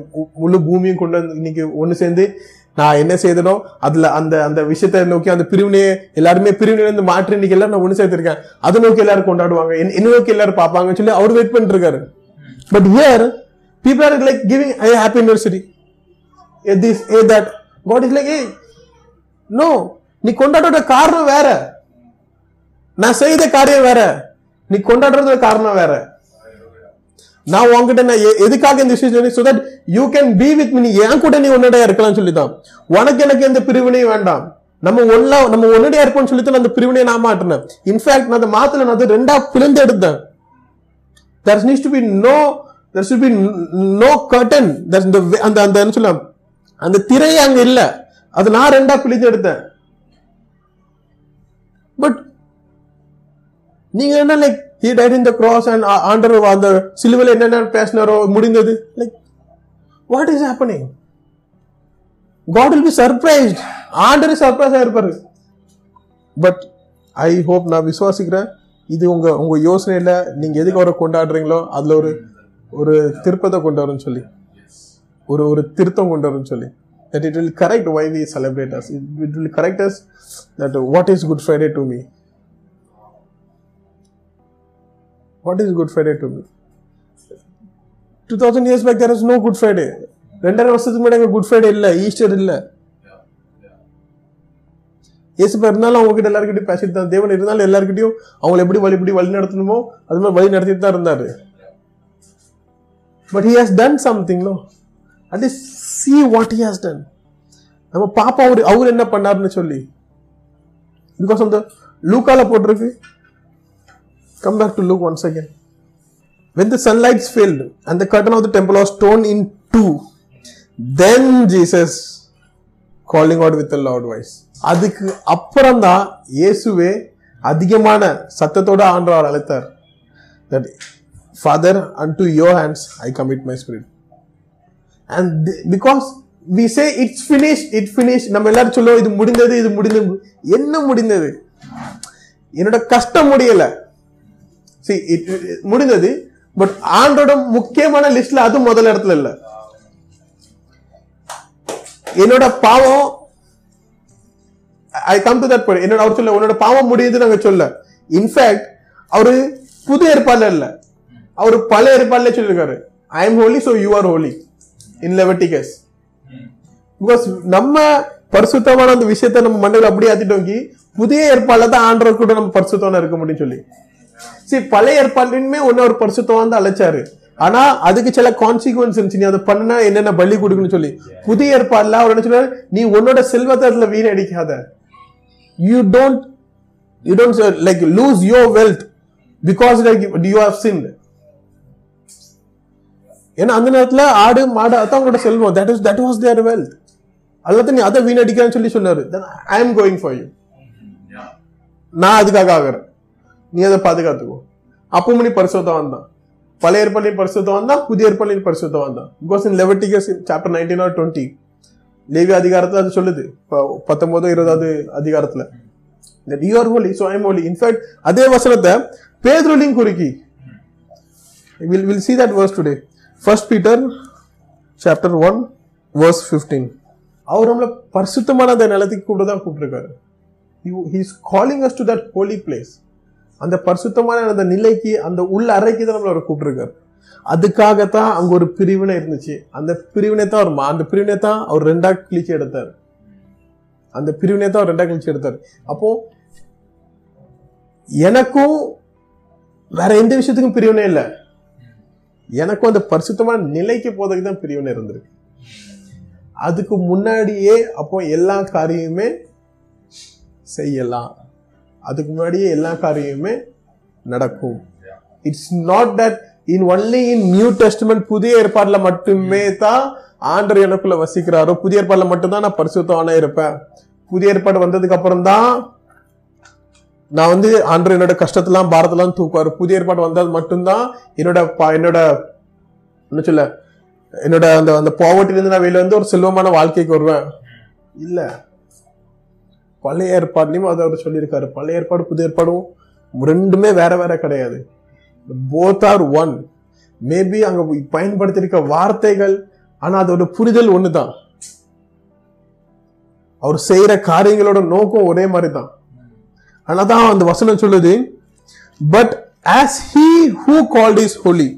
முழு பூமியும் கொண்டு வந்து இன்னைக்கு ஒன்று சேர்ந்து நான் என்ன செய்தனோ அதுல அந்த அந்த விஷயத்தை நோக்கி அந்த பிரிவினையை எல்லாருமே பிரிவினையிலிருந்து மாற்றி இன்னைக்கு எல்லாரும் நான் ஒன்று சேர்த்திருக்கேன். அதை நோக்கி எல்லாரும் கொண்டாடுவாங்க. என்ன நோக்கி எல்லாரும் பார்ப்பாங்கன்னு சொல்லி அவர் வெயிட் பண்ணிட்டு இருக்காரு but here people are like giving I happy university this a that God is like a no நீ கொண்டாடுற காரணம் வேற. நான் செய்த காரியம் வேற. நீ கொண்டாடுறது காரணம் வேற. நான் உன்கிட்ட நான் எதுக்காக இந்த விஷயம் சொல்லி so that you can be with me நீ என் கூட நீ உன்னடையா இருக்கலாம்னு சொல்லிதான் உனக்கு எனக்கு எந்த பிரிவினையும் வேண்டாம். நம்ம ஒன்னா நம்ம ஒன்னடையா இருப்போம்னு சொல்லி தான் அந்த பிரிவினையை நான் மாட்டினேன் இன்ஃபேக்ட் நான் அதை மாத்தல நான் அதை ரெண்டா பிளந்து எடுத்தேன். There needs to be no there should be no curtain there's இந்த அந்த அந்த என்ன சொல்லலாம்? அந்த திரையே அங்க இல்ல. அது நான் ரெண்டா பிழிஞ்சு எடுத்தேன். பட் நீங்க என்ன like he died in the cross and under அந்த சிலுவையில் என்னென்ன பேசினாரோ முடிந்தது. Like what is happening God will be surprised under surprise இருப்பாரு. பட் ஐ ஹோப் நான் விசுவாசிக்கிறேன். இது உங்க உங்க யோசனையில நீங்க எதுக்கு அவரை கொண்டாடுறீங்களோ அதுல ஒரு ஒரு திருப்பத்தை கொண்டு வரும்னு சொல்லி. ஒரு ஒரு திருத்தம் கொண்டு வரும்னு சொல்லி. That it will correct why we celebrate as it it கரெக்ட் correct us that uh, what is good friday what is Good Friday to me two thousand years back there is no Good Friday ரெண்டரை வருஷத்துக்கு முன்னாடி good Friday இல்லை Easter இல்ல இயேசுப்பா இருந்தாலும் அவங்ககிட்ட எல்லாருக்கிட்டையும் பேசிட்டு தான் தேவன் இருந்தாலும் எல்லாருக்கிட்டையும் அவங்களை எப்படி வழி வழி நடத்தணுமோ அது மாதிரி வழி நடத்திட்டு தான் இருந்தார் but he has done something no at is see what he has done நம்ம பாப்பா அவர் அவர் என்ன பண்ணாருன்னு சொல்லி பிகாஸ் அந்த லூக்கால போட்டிருக்கு come back to look once again. When the sunlight failed and the curtain of the temple was torn in two, then Jesus calling out with a loud voice. அதுக்கு அப்புறம் தான் இயேசுவே அதிகமான சத்தத்தோட ஆண்டவர் அழைத்தார் that Father and to your hands I commit my spirit and because we say it's finish it finish நம்ம எல்லாரும் சொல்லுவோம் இது முடிந்தது இது முடிந்தது என்ன முடிந்தது என்னோட கஷ்டம் முடியலை முடிந்தது பட் ஆண்டோட முக்கியமான லிஸ்ட்ல அது முதல் இடத்துல இல்ல. என்னோட பாவம் I come to that point என்னோட அவர் சொல்ல உன்னோட பாவம் முடியுது நாங்க சொல்ல. இன்ஃபேக்ட் அவரு புது ஏற்பாடுல இல்ல. அவர் பழைய ஏற்பாடுல சொல்லியிருக்காரு I am holy so you are holy in Leviticus because நம்ம பரிசுத்தமான அந்த விஷயத்தை நம்ம மண்டையில அப்படியே ஆத்திட்டோங்கி புதிய ஏற்பாடுல தான் ஆண்டவர் கூட நம்ம பரிசுத்தமான இருக்க முடியும் சொல்லி. சரி பழைய ஏற்பாடுலையுமே ஒன்னு ஒரு பரிசுத்தம் தான் அழைச்சாரு. ஆனா அதுக்கு சில கான்சிக்வன்ஸ் இருந்துச்சு. நீ அதை பண்ணா என்னென்ன பலி கொடுக்கணும்னு சொல்லி. புதிய ஏற்பாடுல அவர் என்ன சொல்றாரு? நீ உன்னோட செல்வத்தை அதுல வீணடிக்காத you don't you don't like lose your wealth because like you have sinned ஏன்னா அந்த நேரத்துல ஆடு மாடு அதான் அவங்களோட செல்வம். That is that was their wealth அல்லது நீ அதை வீணடிக்கிறேன்னு சொல்லி சொன்னாரு. I am going for you நான் அதுக்காக ஆகிறேன். நீ அதை பாதுகாத்துக்கோ. அப்பவும் நீ பரிசுத்தம் வந்தான். பழைய ஏற்பாட்டின் பரிசுத்தம் தான் புதிய ஏற்பாட்டின் பரிசுத்தம் வந்தான். Because in Leviticus chapter nineteen or twenty Levi அதிகாரத்தில் அது சொல்லுது. ப- பத்தொன்பதோ இருபதாவது அதிகாரத்தில். That you are holy so i am holy. அதே வசனத்தை பேதுருலையும் குறுக்கி. Will will see that verse today first Peter chapter one verse fifteen அவர் நம்மளை பரிசுத்தமான அந்த நிலத்துக்கு கூட தான் கூப்பிட்டுருக்காரு. He is calling us that holy holy அந்த பரிசுத்தமான அந்த நிலைக்கு அந்த உள்ள அறைக்கு தான் நம்மளை அவர் கூப்பிட்டுருக்காரு. அதுக்காகத்தான் அங்க ஒரு பிரிவினை இருந்துச்சு. அந்த பிரிவினை தான் அவர் மா- அந்த பிரிவினை தான் அவர் ரெண்டா கிழிச்சு எடுத்தார். அந்த பிரிவினை தான் அவர் ரெண்டா கிழிச்சு எடுத்தார். அப்போ எனக்கும் வேற எந்த விஷயத்துக்கும் பிரிவினை இல்லை. எனக்கும் அந்த பரிசுத்தமான நிலைக்கு போறதுக்கு தான் பிரிவினை இருந்திருக்கு. அதுக்கு முன்னாடியே அப்போ எல்லா காரியமுமே செய்யலாம். அதுக்கு முன்னாடியே எல்லா காரியமுமே நடக்கும். It's not that in only in New Testament புதிய ஏற்பாட்டில் மட்டுமே தான் ஆண்டர் எனக்குள்ள வசிக்கிறாரோ புதிய ஏற்பாட்டில் மட்டும்தான் நான் பரிசுத்தமான இருப்பேன். புதிய ஏற்பாடு வந்ததுக்கு அப்புறம் தான் நான் வந்து ஆண்டர் என்னோட கஷ்டத்தெல்லாம் பாரத்தெல்லாம் தூக்குவார். புதிய ஏற்பாடு வந்தால் மட்டும்தான் என்னோட என்னோட என்ன சொல்ல என்னோட அந்த அந்த poverty-ல நான் வெளியில் வந்து ஒரு செல்வமான வாழ்க்கைக்கு வருவேன். இல்லை. பழைய ஏற்பாடுலையும் அதை அவர் சொல்லியிருக்காரு. பழைய ஏற்பாடு புது ஏற்பாடும் ரெண்டுமே வேற வேற கிடையாது. போத் ஆர் ஒன் மேபி அங்க பயன்படுத்தியிருக்க வார்த்தைகள் ஆனா அதோட புரிதல் ஒண்ணுதான். அவர் செய்யற காரியங்களோட நோக்கம் ஒரே மாதிரி தான் ஆனாதான் அந்த வசனம் சொல்லுது but as he who called is holy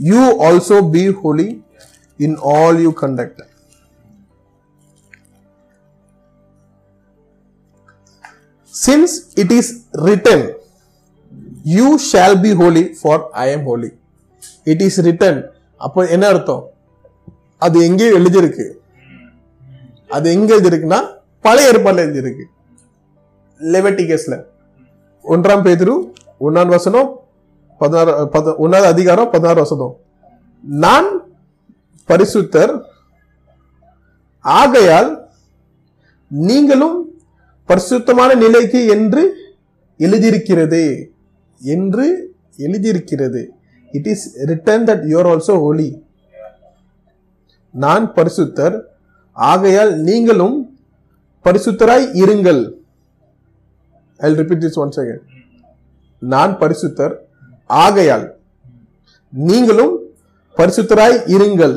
you also be holy in all you conduct since it is written you shall be holy for I am holy it is written அப்போ என்ன அர்த்தம்? அது எங்கேயோ எழுதியிருக்கு? அது எங்க எழுதியிருக்குன்னா பழைய ஏற்பாடுல எழுதியிருக்கு. லெவட்டிகஸ்ல. ஒன்றாம் பேதிரு ஒன்னாம் வசனம் பதினாறு பத- ஒன்னாவது அதிகாரம் பதினாறு வசனம். நான் பரிசுத்தர் ஆகையால் நீங்களும் பரிசுத்தமான நிலைக்கு என்று எழுதியிருக்கிறது. என்று எழுதியிருக்கிறது. It is written that you are also holy நான் பரிசுத்தர். ஆகையால் நீங்களும் பரிசுத்தராய் இருங்கள். I repeat this one second நான் பரிசுத்தர். ஆகையால் நீங்களும் பரிசுத்தராய் இருங்கள்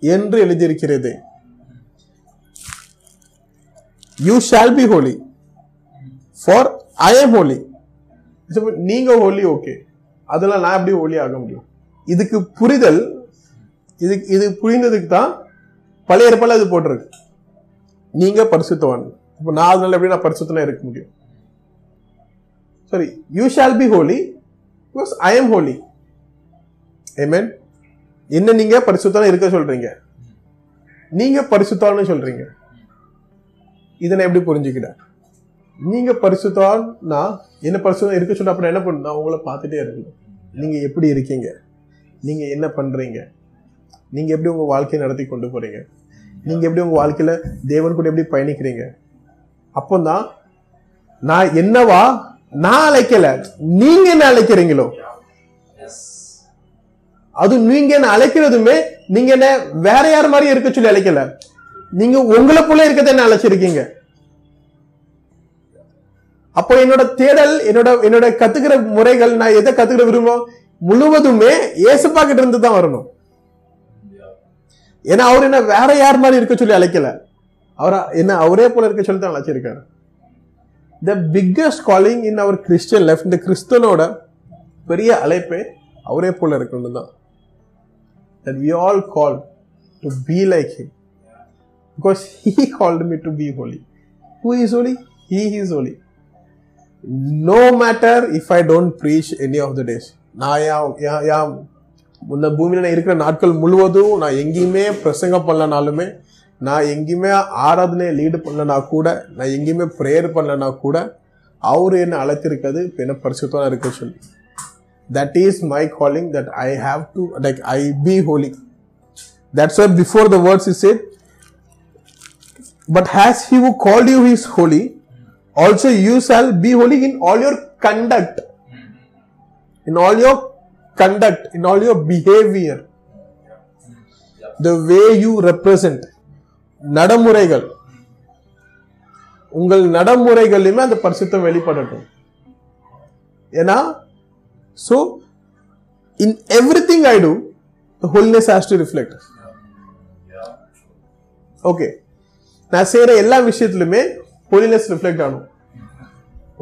என்று எழுதியிருக்கிறது. You shall be holy for I am holy நீங்க ஹோலி ஓகே அதெல்லாம் நான் எப்படி ஹோலி ஆக முடியும்? இதுக்கு புரிதல் இதுக்கு இது புரிந்ததுக்கு தான் பழைய ஏற்பாடுல அது போட்டிருக்கு. நீங்க பரிசுத்தவான். இப்போ நான் அதனால எப்படி நான் பரிசுத்தனா இருக்க முடியும்? Sorry you shall be holy because I am holy amen என்ன நீங்க பரிசுத்தனா இருக்க சொல்றீங்க? நீங்க பரிசுத்தான்னு சொல்றீங்க. இதை எப்படி புரிஞ்சுக்கிறேன் நீங்க பரிசுத்தான்னா என்ன பரிசுத்தம் இருக்க சொல்ல அப்புறம் என்ன பண்ணணும்? நான் உங்களை பார்த்துட்டே இருக்கணும். நீங்க எப்படி இருக்கீங்க? நீங்க என்ன பண்றீங்க? நீங்க எப்படி உங்க வாழ்க்கையை நடத்தி கொண்டு போறீங்க? நீங்க எப்படி உங்க வாழ்க்கையில தேவன் கூட எப்படி பயணிக்கிறீங்க? அப்போதான் நான் என்னவா? நான் அழைக்கல. நீங்க என்ன அழைக்கிறீங்களோ? அது நீங்க என்ன அழைக்கிறதுமே நீங்க என்ன வேற யார் மாதிரி இருக்க சொல்லி அழைக்கல. நீங்க உங்களை போல இருக்கதை அழைச்சிருக்கீங்க? அப்போ என்னோட தேடல் என்னோட என்னோட கத்துக்கிற முறைகள் நான் எதை கத்துக்கிற விரும்பும் முழுவதுமே ஏசப்பா கிட்ட இருந்து தான் வரணும். ஏன்னா அவர் என்ன வேற யார் மாதிரி இருக்க சொல்லி அழைக்கல. அவரா என்ன அவரே போல இருக்க சொல்லி தான் அழைச்சிருக்காரு. The biggest calling in our Christian life இந்த கிறிஸ்தனோட பெரிய அழைப்பே அவரே போல இருக்கணும் தான். That we all call to be like him because he called me to be holy who is holy? He is holy. No matter if I don't preach any of the days நான் யா இந்த பூமியில் நான் இருக்கிற நாட்கள் முழுவதும் நான் எங்கேயுமே பிரசங்கம் பண்ணலனாலுமே நான் எங்கேயுமே ஆராதனையை லீடு பண்ணலனா கூட நான் எங்கேயுமே ப்ரேயர் பண்ணலனா கூட அவர் என்ன அழைத்திருக்கிறது இப்போ என்ன பரிசுத்தமாக இருக்க சொல்லி that is my calling that I have to like I be holy that's before the words is it but has he who called you is holy, also you shall be holy in all your conduct, in all your conduct, in all your behavior, the way you represent. நடைமுறைகள் உங்கள் நடைமுறைகளிலுமே அந்த பரிசுத்தம் வெளிப்படட்டும் ஏன்னா So, in everything I do, the holiness has to reflect. Okay. நான் செய்யற எல்லா விஷயத்திலுமே ஹோலினஸ் ரிஃப்ளெக்ட் ஆகணும்.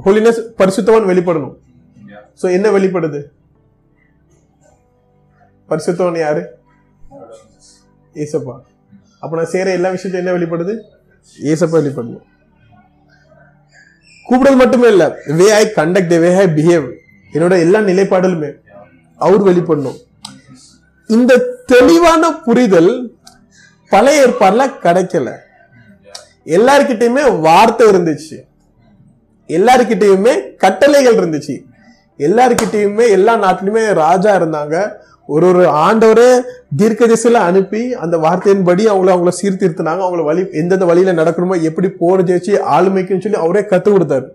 ஹோலினஸ் பரிசுத்தவன் வெளிப்படணும். ஸோ என்ன வெளிப்படுது? பரிசுத்தவன் யாரு? ஏசப்பா. அப்ப நான் செய்யற எல்லா விஷயத்தையும் என்ன வெளிப்படுது? ஏசப்பா வெளிப்படணும். கூப்பிடுறது மட்டுமே இல்ல. வே ஐ கண்டக்ட் வே ஐ பிஹேவ் என்னோட எல்லா நிலைப்பாடுகளுமே அவர் வெளிப்படணும். இந்த தெளிவான புரிதல் பழைய ஏற்பாடுல கிடைக்கல. எல்லார்கிட்டயுமே வார்த்தை இருந்துச்சு. எல்லார்கிட்டயுமே கட்டளைகள் இருந்துச்சு. எல்லார்கிட்டயுமே எல்லா நாட்டிலுமே ராஜா இருந்தாங்க. ஒரு ஒரு ஆண்டவரே தீர்க்க திசையில அனுப்பி அந்த வார்த்தையின்படி அவங்கள அவங்கள சீர்திருத்தினாங்க. அவங்கள வழி எந்தெந்த வழியில நடக்கணுமோ எப்படி போட ஜெயிச்சு ஆளுமைக்குன்னு சொல்லி அவரே கத்து கொடுத்தாரு.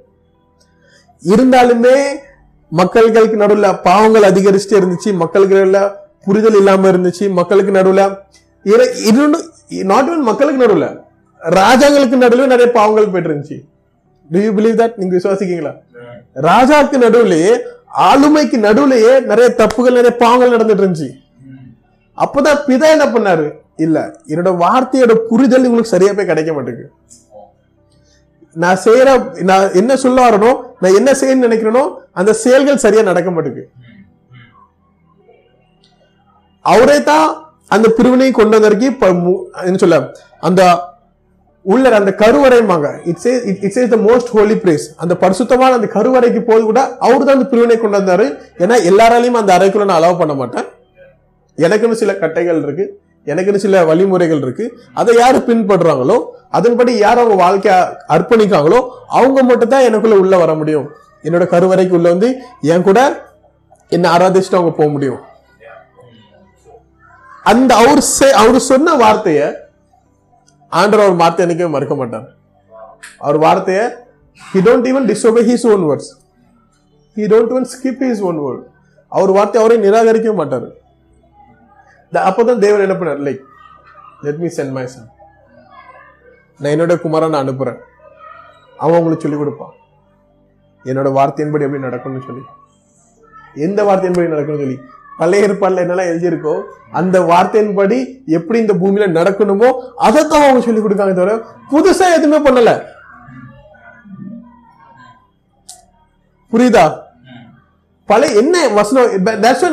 இருந்தாலுமே மக்கள்களுக்கு நடுவில் பாவங்கள் அதிகரிச்சுட்டே இருந்துச்சு. மக்களுக்கு புரிதல் இல்லாம இருந்துச்சு. மக்களுக்கு நடுவில் நாட் even மக்களுக்கு நடுவில் ராஜாங்களுக்கு நடுவுல நிறைய பாவங்கள் போயிட்டு இருந்துச்சு டு யூ பிலீவ் தட் நீங்க விசுவாசிக்கீங்களா ராஜாக்கு நடுவுலயே ஆளுமைக்கு நடுவுலயே நிறைய தப்புகள் நிறைய பாவங்கள் நடந்துட்டு இருந்துச்சு அப்பதான் பிதா என்ன பண்ணாரு? இல்ல என்னோட வார்த்தையோட புரிதல் உங்களுக்கு சரியா போய் கிடைக்க மாட்டேங்குது. நான் செய்யற நான் என்ன சொல்ல வரணும் நான் என்ன செய்யணும்னு நினைக்கிறேனோ அந்த செயல்கள் சரியா நடக்க மாட்டேங்குது. அவரே தான் அந்த பிரிவினையை கொண்டு மு- என்ன சொல்ல அந்த உள்ள அந்த கருவறைமாங்க it's it's is the most holy place அந்த பரிசுத்தமான அந்த கருவறைக்கு போது கூட அவர் தான் அந்த பிரிவினை கொண்டு வந்தாரு ஏன்னா எல்லாராலையும் அந்த அறைக்குள்ள நான் அலோவ் பண்ண மாட்டேன். எனக்குன்னு சில கட்டைகள் இருக்கு. எனக்குன்னு சில வழிமுறைகள் இருக்கு. அதை யார் பின்பற்றுறாங்களோ அதன்படி யார் அவங்க வாழ்க்கைய அர்ப்பணிக்காங்களோ அவங்க மட்டும் தான் எனக்குள்ள உள்ள வர முடியும். என்னோட கருவறைக்கு உள்ள வந்து என் கூட என்ன ஆராதிச்சுட்டு அவங்க போக முடியும். அந்த அவர் அவர் சொன்ன வார்த்தையை ஆண்டவர் அவர் வார்த்தை என்னைக்குமே மறுக்க மாட்டார். அவர் வார்த்தையை he don't even disobey his own words he don't even skip his own word அவர் வார்த்தை அவரை நிராகரிக்க மாட்டார். த- அப்பதான் தேவன் என்ன பண்ணார்? Like let me send my son நான் என்னோட குமாரை நான் அனுப்புகிறேன் அவன் உங்களுக்கு சொல்லிக் கொடுப்பான். என்னோட வார்த்தையின்படி எப்படி நடக்கணும்னு சொல்லி. எந்த வார்த்தையின்படி நடக்கணும்னு சொல்லி. பழைய ஏற்பாடுல என்னெல்லாம் எழுதியிருக்கோ அந்த வார்த்தையின்படி எப்படி இந்த பூமியில நடக்கணுமோ அதை தான் அவங்க சொல்லி கொடுக்காங்க தவிர புதுசா எதுவுமே பண்ணல. புரியுதா? பழைய என்ன வசனம்?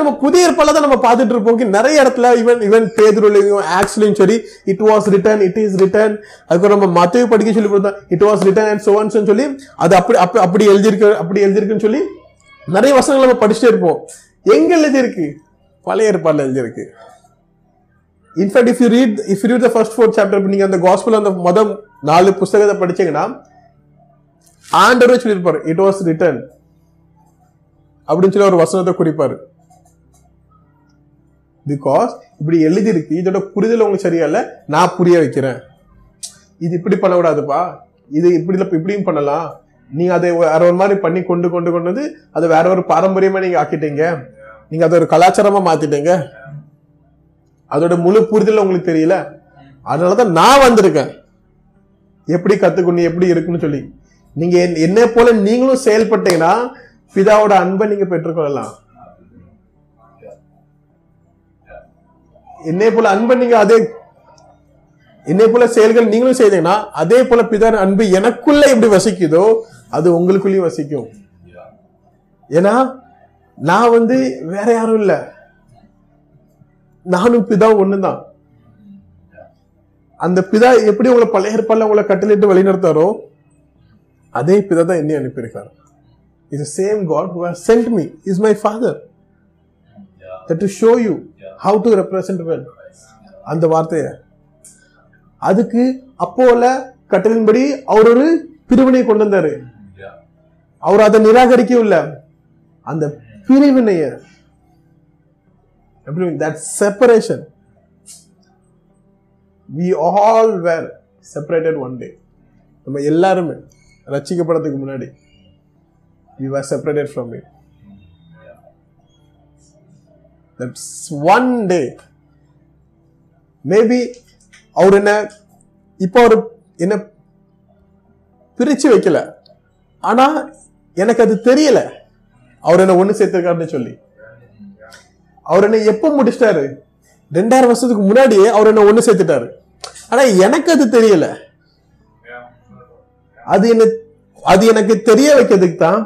நம்ம புதிய ஏற்பாடுல தான் நம்ம பார்த்துட்டு இருப்போம். நிறைய இடத்துல ஈவன் ஈவன் பேதுருலையும் ஆக்ஸ்லையும் சரி it was written it is written அதுக்கு நம்ம மத்திய படிக்க சொல்லி கொடுத்தோம் இட் வாஸ் ரிட்டர்ன் அண்ட் சோன்ஸ் சொல்லி அது அப்படி அப்படி அப்படி எழுதியிருக்கு அப்படி எழுதியிருக்குன்னு சொல்லி நிறைய வசனங்கள் நம்ம படிச்சுட்டே இருப்போம். எங்க எழுதியிருக்கு பழைய ஏற்பாடுல எழுதியிருக்கு in fact if you read if you read the first four chapter நீங்க அந்த காஸ்பிள் அந்த மொதல் நாலு புஸ்தகத்தை படிச்சீங்கன்னா ஆண்டவரே சொல்லியிருப்பார் இட் வாஸ் ரிட்டன் அப்படின்னு சொல்லி ஒரு வசனத்தை குறிப்பார். பிகாஸ் இப்படி எழுதியிருக்கு இதோட புரிதல் உங்களுக்கு சரியா இல்லை நான் புரிய வைக்கிறேன். இது இப்படி பண்ணக்கூடாதுப்பா. இது இப்படி இப்படியும் பண்ணலாம். நீங்க அதை வேற ஒரு மாதிரி பண்ணி கொண்டு கொண்டு கொண்டு வந்து அதை வேற ஒரு பாரம்பரியமா நீங்க ஆக்கிட்டீங்க. நீங்க அதை ஒரு கலாச்சாரமா மாத்திட்டீங்க. அதோட முழு புரிதல் உங்களுக்கு தெரியல. அதனாலதான் நான் வந்திருக்கேன். எப்படி கத்துக்கணும் எப்படி இருக்குன்னு சொல்லி. நீங்க என்- என்னை போல நீங்களும் செயல்பட்டீங்கன்னா பிதாவோட அன்பை நீங்க பெற்றுக்கொள்ளலாம். என்னை போல அன்பை நீங்க அதே என்னை போல செயல்கள் நீங்களும் செய்தீங்கன்னா அதே போல பிதா அன்பு எனக்குள்ள எப்படி வசிக்குதோ அது உங்களுக்குள்ளேயும் வசிக்கும். ஏன்னா நான் வந்து வேற யாரும் இல்ல. நானும் பிதா ஒண்ணுதான். அந்த பிதா எப்படி உங்களை பழைய ஏற்பாடுல உங்களை கட்டளிட்டு வழிநடத்தாரோ அதே பிதா தான் என்னை அனுப்பியிருக்காரு. Is same God who has sent me is my Father that to show you how to represent well அந்த வார்த்தையை. அதுக்கு அப்போல கட்டளின்படி அவர் ஒரு பிரிவினை கொண்டு வந்தாரு. அவர் அதை நிராகரிக்கவும் இல்லை. அந்த பிரிவினைய எப்படி that separation we all were separated one day நம்ம எல்லாருமே ரட்சிக்கப்படுறதுக்கு முன்னாடி we were separated from it that's one day maybe அவர் என்ன இப்போ அவர் என்ன பிரிச்சு வைக்கல. ஆனா எனக்கு அது தெரியல. அவர் என்ன ஒண்ணு சேர்த்திருக்காருன்னு சொல்லி. அவர் என்ன எப்ப முடிச்சிட்டாரு? ரெண்டாயிரம் வருஷத்துக்கு முன்னாடியே அவர் என்ன ஒண்ணு சேர்த்துட்டாரு. ஆனா எனக்கு அது தெரியல. அது என்ன அது எனக்கு தெரிய வைக்கிறதுக்கு தான்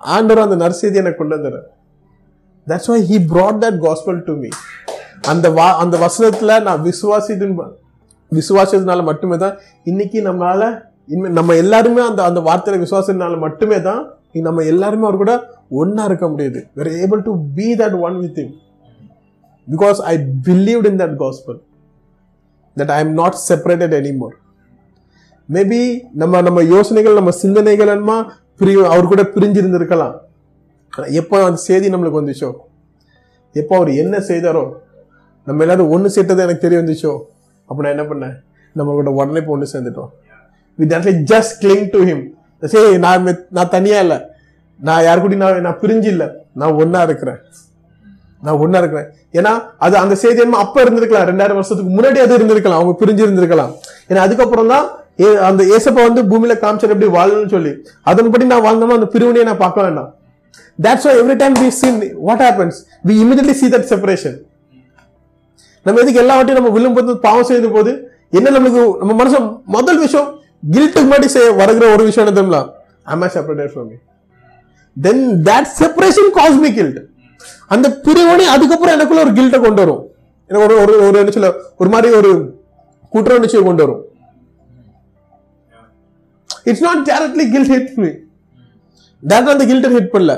ஆண்டவர் அந்த நற்செய்தி எனக்கு கொண்டு வந்தாரு. That's why he brought that gospel to me அந்த வா அந்த வசனத்துல நான் விசுவாசித்தின் விசுவாசத்தினால மட்டுமே தான் இன்னைக்கு நம்மளால இனிமே நம்ம எல்லாருமே அந்த அந்த வார்த்தையில விசுவாசத்தினால மட்டுமே தான் நம்ம எல்லாருமே அவர் கூட ஒன்றா இருக்க முடியுது. We're able to be that one with him because I believe in that gospel that I am not separated anymore maybe நம்ம நம்ம யோசனைகள் நம்ம சிந்தனைகள் என்னமா பிரி அவர் கூட பிரிஞ்சிருந்திருக்கலாம். ஆனால் எப்போ அந்த செய்தி நம்மளுக்கு வந்துச்சோ? எப்போ அவர் என்ன செய்தாரோ? நம்ம எல்லாரும் ஒன்று சேர்த்தது எனக்கு தெரிய வந்துச்சோ? அப்போ நான் என்ன பண்ணேன்? நம்ம கூட உடனே இப்போ ஒன்று சேர்ந்துட்டோம். வித் தட்லி ஜஸ்ட் கிளிங் டு ஹிம் சரி நான் நான் தனியா இல்லை. நான் யாரு கூட நான் நான் பிரிஞ்சு இல்லை. நான் ஒன்னா இருக்கிறேன். நான் ஒண்ணா இருக்கிறேன். ஏன்னா அது அந்த செய்தி என்ன அப்ப இருந்திருக்கலாம். ரெண்டாயிரம் வருஷத்துக்கு முன்னாடி அது இருந்திருக்கலாம். அவங்க பிரிஞ்சு இருந்திருக்கலாம். ஏன்னா அதுக்கப்புறம் தான் ஏ- அந்த ஏசப்பா வந்து பூமியில காமிச்சர் எப்படி வாழணும்னு சொல்லி. அதன்படி நான் வாழ்ந்தோம்னா அந்த பிரிவினையை நான் பார்க்க வேண்டாம். That's why every time we seen what happens we immediately see that separation நம்ம எதுக்கு எல்லா வாட்டியும் நம்ம விழும்போது பாவம் செய்த போது என்ன நம்மளுக்கு நம்ம மனசு முதல் விஷயம் கில்ட்டுக்கு முன்னாடி செய்ய வருகிற ஒரு விஷயம் என்ன தெரியுமா? I'm uh separated from me then that separation cause me guilt அந்த பிரிவினை அதுக்கப்புறம் எனக்குள்ள ஒரு கில்ட்டை கொண்டு வரும். எனக்கு ஒரு ஒரு ஒரு என்ன சொல்ல ஒரு மாதிரி ஒரு குற்ற உணர்ச்சியை கொண்டு வரும். It's not directly guilt hit me டேரக்டா அந்த கில்ட்டை ஹிட் பண்ணல.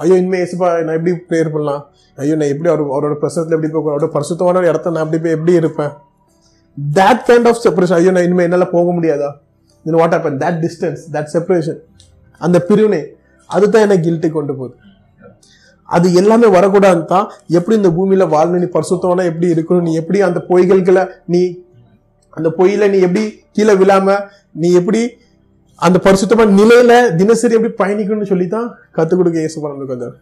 ஐயோ இனிமே ஏசுப்பா நான் எப்படி ப்ரேயர் பண்ணலாம்? ஐயோ நான் எப்படி அவர் அவரோட பிரசனத்தில் எப்படி போய் அவரோட பரிசுத்தமான இடத்த நான் எப்படி போய் எப்படி இருப்பேன்? தட் கைண்ட் ஆஃப் செப்பரேஷன் ஐயோ நான் இனிமேல் என்னால போக முடியாதா? Then what happen that distance that separation அந்த பிரிவினை அதுதான் என்னை கில்ட்டு கொண்டு போகுது. அது எல்லாமே வரக்கூடாது தான் எப்படி இந்த பூமியில வாழணும் நீ பரிசுத்தவனா எப்படி இருக்கணும் நீ எப்படி அந்த பொய்களுக்குள்ள நீ அந்த பொய்யில நீ எப்படி கீழே விழாம நீ எப்படி அந்த பரிசுத்தமான நிலையில தினசரி எப்படி பயணிக்கணும்னு சொல்லி தான் கற்றுக் கொடுக்க இயேசு நம்மளுக்கு வந்தார்.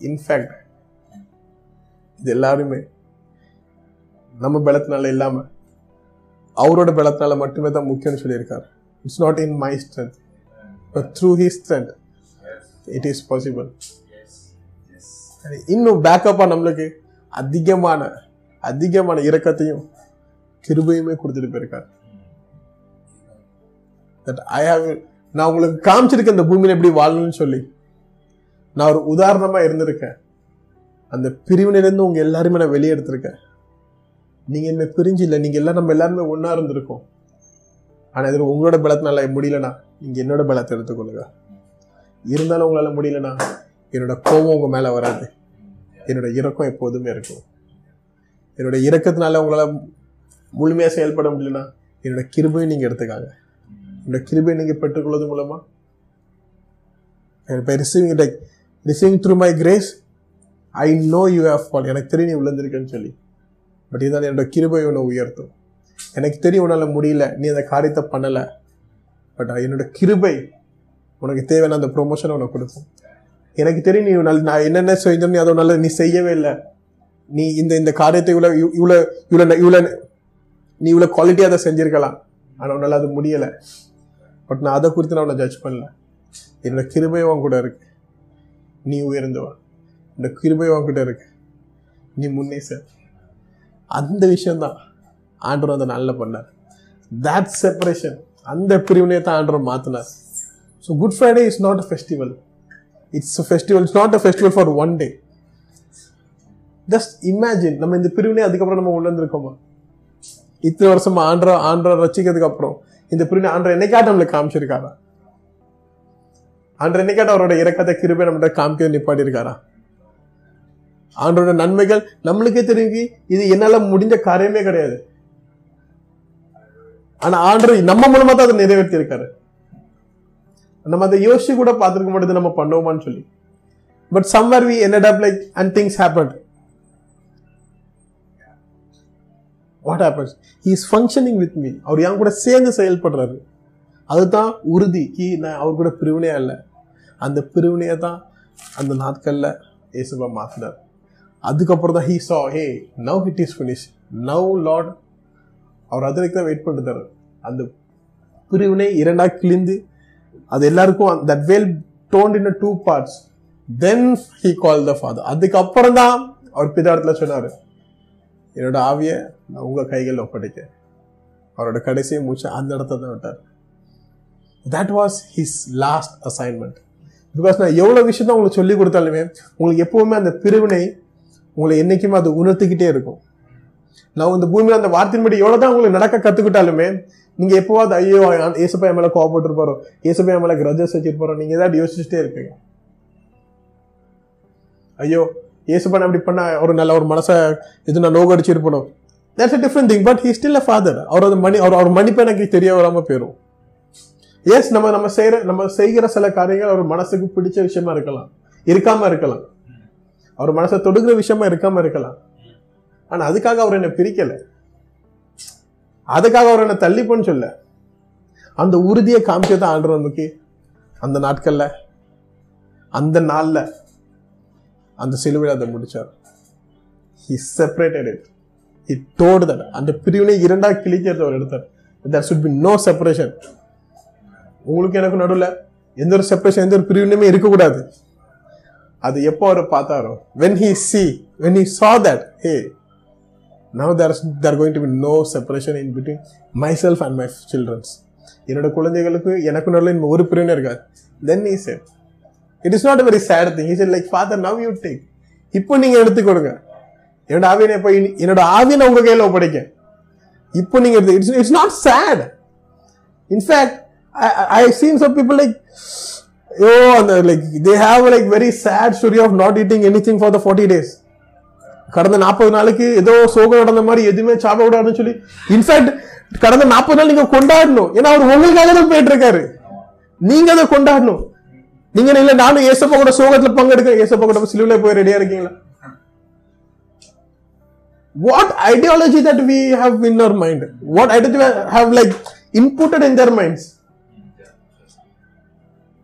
இன்ஃபேக்ட் இது எல்லாருமே நம்ம பலத்தினால இல்லாமல் அவரோட பலத்தினால மட்டுமே தான் முக்கியம்னு சொல்லியிருக்காரு. It's not in my strength but through he strength it is possible இன்னும் பேக்கப்பா நம்மளுக்கு அதிகமான அதிகமான இரக்கத்தையும் கிருபையுமே கொடுத்துட்டு போயிருக்காரு. தட் ஐ ஹாவ் நான் உங்களுக்கு காமிச்சிருக்கேன் இந்த பூமியில எப்படி வாழணும்னு சொல்லி நான் ஒரு உதாரணமா இருந்திருக்கேன். அந்த பிரிவினையிலேருந்து உங்க எல்லாருமே நான் வெளியே எடுத்திருக்கேன். நீங்கள் இனிமேல் பிரிஞ்சு இல்லை நீங்கள் எல்லாம் நம்ம எல்லாருமே ஒன்றா இருந்திருக்கோம். ஆனால் இது உங்களோட பலத்தினால முடியலண்ணா. நீங்கள் என்னோட பலத்தை எடுத்துக்கொள்ளுங்க. இருந்தாலும் உங்களால் முடியலண்ணா. என்னோட கோபம் உங்கள் மேலே வராது. என்னோட இறக்கம் எப்போதுமே இருக்கும். என்னோட இறக்கத்தினால உங்களால் முழுமையாக செயல்பட முடியலண்ணா. என்னோட கிருபையை நீங்கள் எடுத்துக்காங்க. என்னோட கிருபையை நீங்கள் பெற்றுக்கொள்வது மூலமா இப்போ receiving it like receiving through my I know you have fall எனக்கு தெரியும் நீ விழுந்திருக்கேன்னு சொல்லி. பட் இருந்தாலும் என்னோட கிருபை உன்னை உயர்த்தும். எனக்கு தெரியும் உன்னால் முடியல நீ அந்த காரியத்தை பண்ணலை. பட் என்னோட கிருபை உனக்கு தேவையான அந்த ப்ரொமோஷனை உனக்கு கொடுக்கும். எனக்கு தெரியும் நீ நல்ல- நான் என்னென்ன செய்தோம் நீ அதை உன்னால் நீ செய்யவே இல்லை. நீ இந்த இந்த காரியத்தை இவ்வளோ இவ்வளோ இவ்வளோ இவ்வளோ நீ இவ்வளோ குவாலிட்டியாக அதை செஞ்சுருக்கலாம். ஆனால் உன்னால் அது முடியலை. பட் நான் அதை குறித்து நான் உன்னை ஜட்ஜ் பண்ணல. என்னோட கிருபையும் உன் கூட இருக்கு. நீ உயர்ந்தவன். இந்த கிருபை கூட இருக்கு. நீ முன்னே சார் அந்த விஷயந்தான் ஆண்டவர் அந்த நாளில் பண்ணார். தேட் செப்பரேஷன் அந்த பிரிவினையை தான் ஆண்டவர் மாத்தினார். So Good Friday is not a festival it's a festival it's not a festival for one day just imagine நம்ம இந்த பிரிவினை அதுக்கப்புறம் நம்ம உள்ள இருந்திருக்கோமா இத்தனை வருஷமா ஆண்ட்ரா ஆண்ட்ரா ரசிக்கிறதுக்கு அப்புறம் இந்த பிரிவினை ஆண்ட்ரா என்னைக்காட்ட நம்மளுக்கு காமிச்சிருக்காரா? ஆண்ட்ரா என்னைக்காட்ட அவரோட இறக்கத்தை கிருபை நம்மகிட்ட காமிக்க நிப்பாட்டிருக்காரா ஆண்டோட நன்மைகள் நம்மளுக்கே தெரிஞ்சு இது என்னால முடிஞ்ச காரியமே கிடையாது. ஆனா ஆண்டர் நம்ம மூலமா தான் அதை நிறைவேற்றி இருக்காரு நம்ம அதை யோசிச்சு கூட பார்த்துருக்க மாட்டேது நம்ம பண்ணுவோமான்னு சொல்லி. பட் சம்வேர் வி என்ன up like and things happen what happens he's functioning with me அவர் என் கூட சேர்ந்து செயல்படுறாரு. அதுதான் உறுதி. கி நான் அவர் கூட பிரிவினையா இல்லை. அந்த பிரிவினையை தான் அந்த நாட்களில் இயேசுபா மாத்தினார். அதுக்கப்புறம் தான் he saw hey now it is finish now Lord அவர் அது தான் வெயிட் பண்ணிட்டாரு. அந்த பிரிவினை இரண்டாக கிழிந்து அது எல்லாருக்கும் that veil don't in two parts then he call the father அதுக்கப்புறம் தான் அவர் பிதாரத்துல சொன்னார் என்னோட ஆவியை நான் உங்கள் கைகளில் ஒப்படைக்க அவரோட கடைசி மூச்சு அந்த இடத்த தான் விட்டார். That was his last assignment because நான் எவ்வளோ விஷயம் தான் உங்களுக்கு சொல்லி கொடுத்தாலுமே உங்களுக்கு எப்பவுமே அந்த பிரிவினை உங்களை என்றைக்குமே அது உணர்த்திக்கிட்டே இருக்கும். நான் இந்த பூமியில் அந்த வார்த்தையின்படி எவ்வளோ தான் உங்களுக்கு நடக்க கற்றுக்கிட்டாலுமே நீங்கள் எப்போவாது ஐயோ ஏசப்பா மேலே கோவப்பட்டுருப்பாரோ கோவப்பட்டிருப்பாரோ ஏசப்பா கிரஜஸ் வச்சிருப்பாரோ நீங்கள் ஏதாவது யோசிச்சுட்டே இருப்பீங்க. ஐயோ ஏசப்பா நான் இப்படி பண்ண ஒரு நல்ல ஒரு மனசை இது நான் நோக அடிச்சிருப்பணும் that's a different thing but he still a father அவர் அது மணி அவர் அவர் மன்னிப்பு எனக்கு தெரிய வராமல் போயிடும் எஸ் நம்ம நம்ம செய்கிற நம்ம செய்கிற சில காரியங்கள் அவர் மனசுக்கு பிடிச்ச விஷயமா இருக்கலாம். இருக்காமல் இருக்கலாம். அவர் மனசை தொடுக்கிற விஷயமா இருக்காம இருக்கலாம். ஆனா அதுக்காக அவர் என்னை பிரிக்கல. அதுக்காக அவர் என்னை தள்ளிப்போன்னு சொல்ல. அந்த உறுதியை காமிச்சதான் ஆண்டு நமக்கு அந்த நாட்கள்ல அந்த நாள்ல அந்த சிலுவையில் அதை முடிச்சார். He separated it he டோடு that அந்த பிரிவினை இரண்டா கிழிக்கிறது அவர் எடுத்தார். That should be no separation உங்களுக்கு எனக்கு நடுவில் எந்த ஒரு செப்பரேஷன் எந்த ஒரு பிரிவினையுமே இருக்கக்கூடாது. அது எப்போ அவர் பார்த்தாரோ? When he see when he saw that hey now there there going to be no separation in between my self and my children's என்னோட குழந்தைகளுக்கு எனக்கு நல்ல இன்னும் ஒரு பிரிவினை இருக்காது. Then he said it is not a very sad thing is like father now you take இப்போ நீங்க எடுத்துக்கொடுங்க என்னோட ஆவியனை இப்போ என்னோட ஆவியனை உங்கள் கையில் ஒப்படைக்க. இப்போ நீங்கள் எடுத்து it's it's not sad in fact I seen some people like யோ அந்த like they have like very sad story of not eating anything for the forty days கடந்த நாற்பது நாளைக்கு ஏதோ சோகம் நடந்த மாதிரி எதுவுமே சாப்பிட கூடாதுன்னு சொல்லி இன்ஃபேக்ட் கடந்த நாற்பது நாள் நீங்க கொண்டாடணும். ஏன்னா அவர் உங்களுக்காக தான் போயிட்டு இருக்காரு நீங்க அதை கொண்டாடணும். நீங்க இல்ல நானும் ஏசப்பா கூட சோகத்துல பங்கெடுக்க ஏசப்பா கூட சிலுவில போய் ரெடியா இருக்கீங்களா? What ideology that we have in our mind what ideology we like inputted in their minds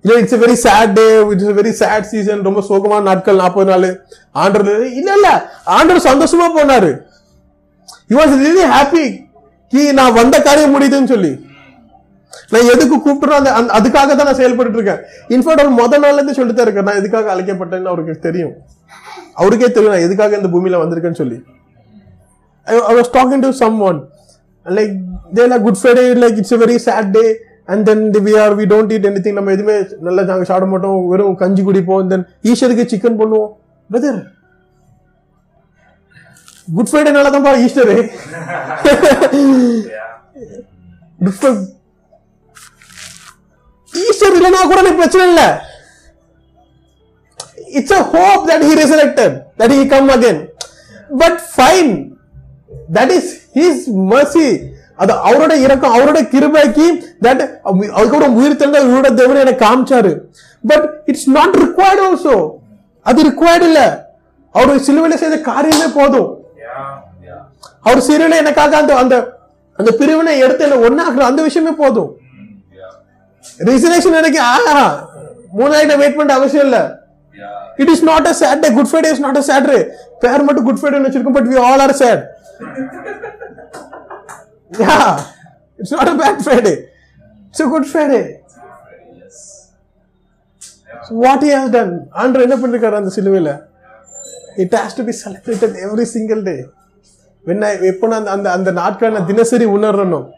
இல்ல it's very sad day it's very sad season ரொம்ப சோகமான நாட்கள் நாற்பது நாள். ஆண்டர் இல்ல இல்ல. ஆண்டர் சந்தோஷமா போனாரு. ஹி வாஸ் ரியலி ஹாப்பி கி நான் வந்த காரியம் முடியுதுன்னு சொல்லி. நான் எதுக்கு கூப்பிட்டுறோம் அந்த அதுக்காக தான் நான் செயல்பட்டு இருக்கேன். இன்ஃபேக்ட் அவர் முதல் நாள்ல இருந்து சொல்லிட்டு தான் இருக்கேன் நான் எதுக்காக அழைக்கப்பட்டேன்னு அவருக்கு தெரியும். அவருக்கே தெரியும் நான் எதுக்காக இந்த பூமியில வந்திருக்கேன்னு சொல்லி. I was talking to someone like like they're good good like it's very sad day and then we are we don't eat anything. நம்ம எதுவுமே நல்லா நாங்க சாப்பிட மாட்டோம். வெறும் கஞ்சி குடிப்போம் தென் ஈஸ்டருக்கு சிக்கன் பண்ணுவோம் பிரதர் குட் ஃப்ரைடேனால தான் பா ஈஸ்டரு ஈஸ்டர் இல்லைனா கூட எனக்கு பிரச்சனை இல்லை. It's a hope that he resurrected that he come again but fine that is his mercy அது அவரோட இறக்கம் அவரோட கிருபைக்கு தட் uh, அதுக்கப்புறம் உயிர் தெளிந்த இவரோட தேவன் எனக்கு காமிச்சாரு. But it's not required also அது ரிக்வயர்ட் இல்ல. அவர் சிலுவையில செய்த காரியமே போதும். அவர் சிலுவையில எனக்காக அந்த அந்த அந்த பிரிவினை எடுத்து என்ன ஒன்னாக்குற அந்த விஷயமே போதும். ரிசர்வேஷன் எனக்கு ஆஹா மூணாயிரம் வெயிட் பண்ண அவசியம் இல்ல. It is not a sad day Good Friday is not a Saturday பேர் மட்டும் குட் ஃப்ரைடே வச்சிருக்கோம் but we all are sad yeah it's a bad Friday. It's it's good good So what he has done under என்ன பண்ணிருக்காரு அந்த சிலுவையில? It has to be celebrated every single day when எப்போ நான் அந்த- அந்த அந்த நாட்கள் நான் தினசரி உணரணும்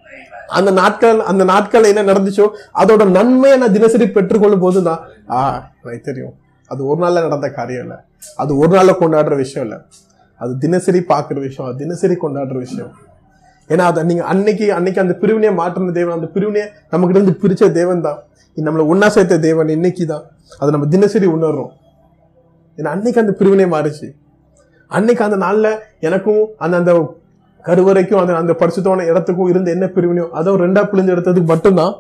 அந்த நாட்கள் அந்த நாட்கள் என்ன நடந்துச்சோ அதோட நன்மையை நான் தினசரி பெற்றுக்கொள்ளும் போது தான் ஆ எனக்கு தெரியும். அது ஒரு நாளில் நடந்த காரியம் இல்ல. அது ஒரு நாளில் கொண்டாடுற விஷயம் இல்லை. அது தினசரி பார்க்குற விஷயம் அது தினசரி கொண்டாடுற விஷயம். ஏன்னா அதை நீங்க அன்னைக்கு அன்னைக்கு அந்த பிரிவினையை மாற்றின தேவன் அந்த பிரிவினையை நமக்கிட்ட இருந்து பிரிச்ச தேவன் தான் நம்மளை ஒன்னா சேர்த்த தேவன் இன்னைக்கு தான் அதை நம்ம தினசரி உணர்றோம். ஏன்னா அன்னைக்கு அந்த பிரிவினை மாறுச்சு. அன்னைக்கு அந்த நாள்ல எனக்கும் அந்த அந்த கருவறைக்கும் அந்த அந்த பரிசுத்தமான இடத்துக்கும் இருந்த என்ன பிரிவினையோ அதை ரெண்டா பிழிஞ்சு எடுத்ததுக்கு மட்டும்தான்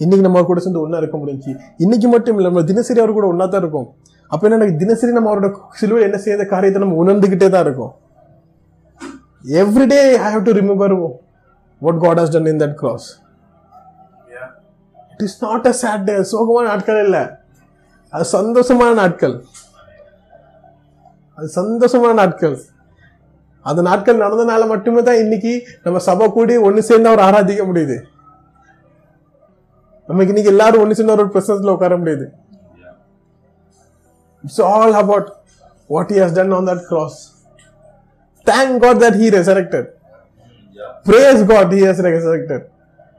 இன்னைக்கு நம்ம கூட சேர்ந்து ஒன்றா இருக்க முடிஞ்சு இன்னைக்கு மட்டும் இல்லை நம்ம தினசரி அவர் கூட ஒன்றா தான் இருக்கும். அப்ப என்ன தினசரி நம்ம அவரோட சிலுவை என்ன செய்த காரியத்தை நம்ம உணர்ந்துகிட்டே தான் இருக்கும். Everyday I have to remember what God has done in that cross it is not a sad day சோகமான நாட்கள் இல்லை. அது சந்தோஷமான நாட்கள். அது சந்தோஷமான நாட்கள். அந்த நாட்கள் நடந்தனால மட்டுமே தான் இன்னைக்கு நம்ம சபை கூடி ஒன்று சேர்ந்து அவர் ஆராதிக்க முடியுது. நமக்கு இன்னைக்கு எல்லாரும் ஒன்று சேர்ந்து அவரோட பிரசன்ஸ்ல உட்கார முடியுது. It's all about what he has done on that cross thank God that he resurrected praise God he has resurrected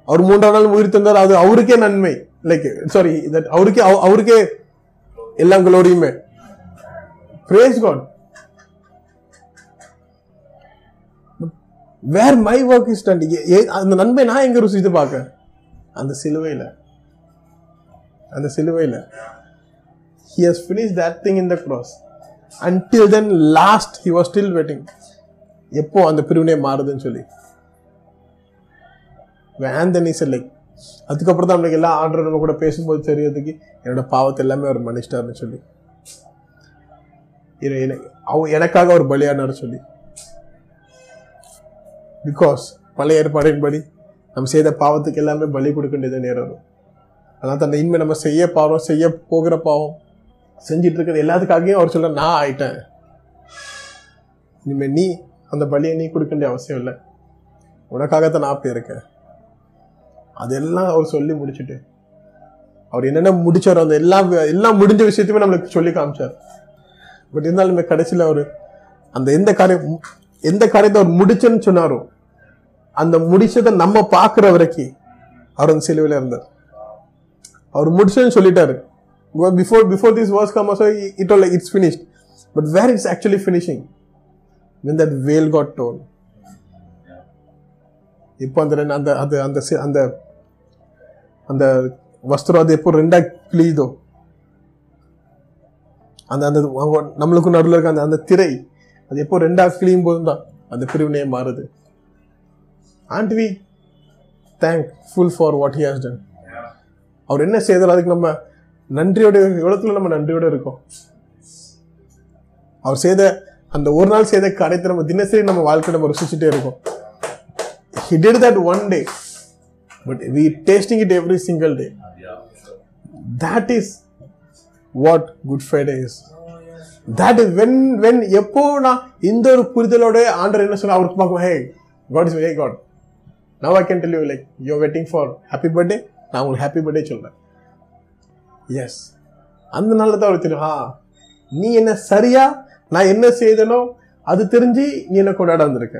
அவர் மூன்றாம் நாள் உயிர் தந்தார் அது அவருக்கே நன்மை. லைக் சாரி தட் அவருக்கே அவருக்கே எல்லாம் குளோரியுமே praise God where my work is done அந்த நன்மை நான் எங்க ருசித்து பார்க்க அந்த சிலுவையில. அந்த சிலுவையில. He has finish that thing in the cross until then last he was still waiting எப்போ அந்த பிரிவினை மாறுதுன்னு சொல்லி. வேன் சிலை அதுக்கப்புறம் தான் நம்மளுக்கு எல்லா ஆண்டர் நம்ம கூட பேசும்போது தெரியறதுக்கு என்னோட பாவத்தை எல்லாமே அவர் மன்னிச்சிட்டாருன்னு சொல்லி. அவ எனக்காக அவர் பலியானார் சொல்லி. பிகாஸ் பழைய ஏற்பாடின்படி நம்ம செய்த பாவத்துக்கு எல்லாமே பலி கொடுக்க வேண்டியது நேரம் அதனால் அதனால தான் இனிமே நம்ம செய்ய பாவம் செய்ய போகிற பாவம் செஞ்சிட்டு இருக்கிறது எல்லாத்துக்காகவும் அவர் சொல்ல நான் ஆயிட்டேன். இனிமே நீ அந்த பலியை நீ கொடுக்க வேண்டிய அவசியம் இல்லை. உனக்காகத்தான் நான் போயிருக்கேன் அதெல்லாம் அவர் சொல்லி முடிச்சுட்டு அவர் என்னென்ன முடிச்சாரோ அந்த எல்லா எல்லாம் முடிஞ்ச விஷயத்தையுமே நம்மளுக்கு சொல்லி காமிச்சார். பட் இருந்தாலுமே கடைசியில் அவர் அந்த எந்த காரியம் எந்த காரியத்தை அவர் முடிச்சேன்னு சொன்னாரோ அந்த முடிச்சதை நம்ம பார்க்குற வரைக்கும் அவர் அந்த சிலுவையில் இருந்தார். அவர் முடிச்சேன்னு சொல்லிட்டாரு. Before before this was come also it all it's finished but where it's actually finishing when that veil got torn. இப்போ அந்த ரெண்டு- அந்த அது அந்த அந்த அந்த வஸ்திரம் அது எப்போ ரெண்டா கிழியுதோ அந்த அந்த நம்மளுக்கும் நடுவில் இருக்க அந்த அந்த திரை அது எப்போ ரெண்டா கிழியும் போதும் தான் அந்த பிரிவினையே மாறுது. And we thankful for what he has done அவர் என்ன செய்தார் அதுக்கு நம்ம நன்றியோட எவ்வளோத்துல நம்ம நன்றியோட இருக்கோம். அவர் செய்த அந்த ஒரு நாள் செய்த காரியத்தை நம்ம தினசரி நம்ம வாழ்க்கை நம்ம ருசிச்சுட்டே இருக்கோம். He did that one day but we tasting it every single day that is what Good Friday is that is when when எப்போ நான் இந்த ஒரு புரிதலோட ஆண்டர் என்ன சொன்ன அவருக்கு பார்க்கும் hey God is hey God now I can tell you like you waiting for happy birthday நான் உங்களுக்கு ஹாப்பி பர்த்டே சொல்கிறேன் எஸ் அந்த நாளில் தான் அவர் தெரியும் ஆ நீ என்ன சரியா நான் என்ன செய்தனோ அது தெரிஞ்சு நீ என்ன கொண்டாட வந்திருக்க.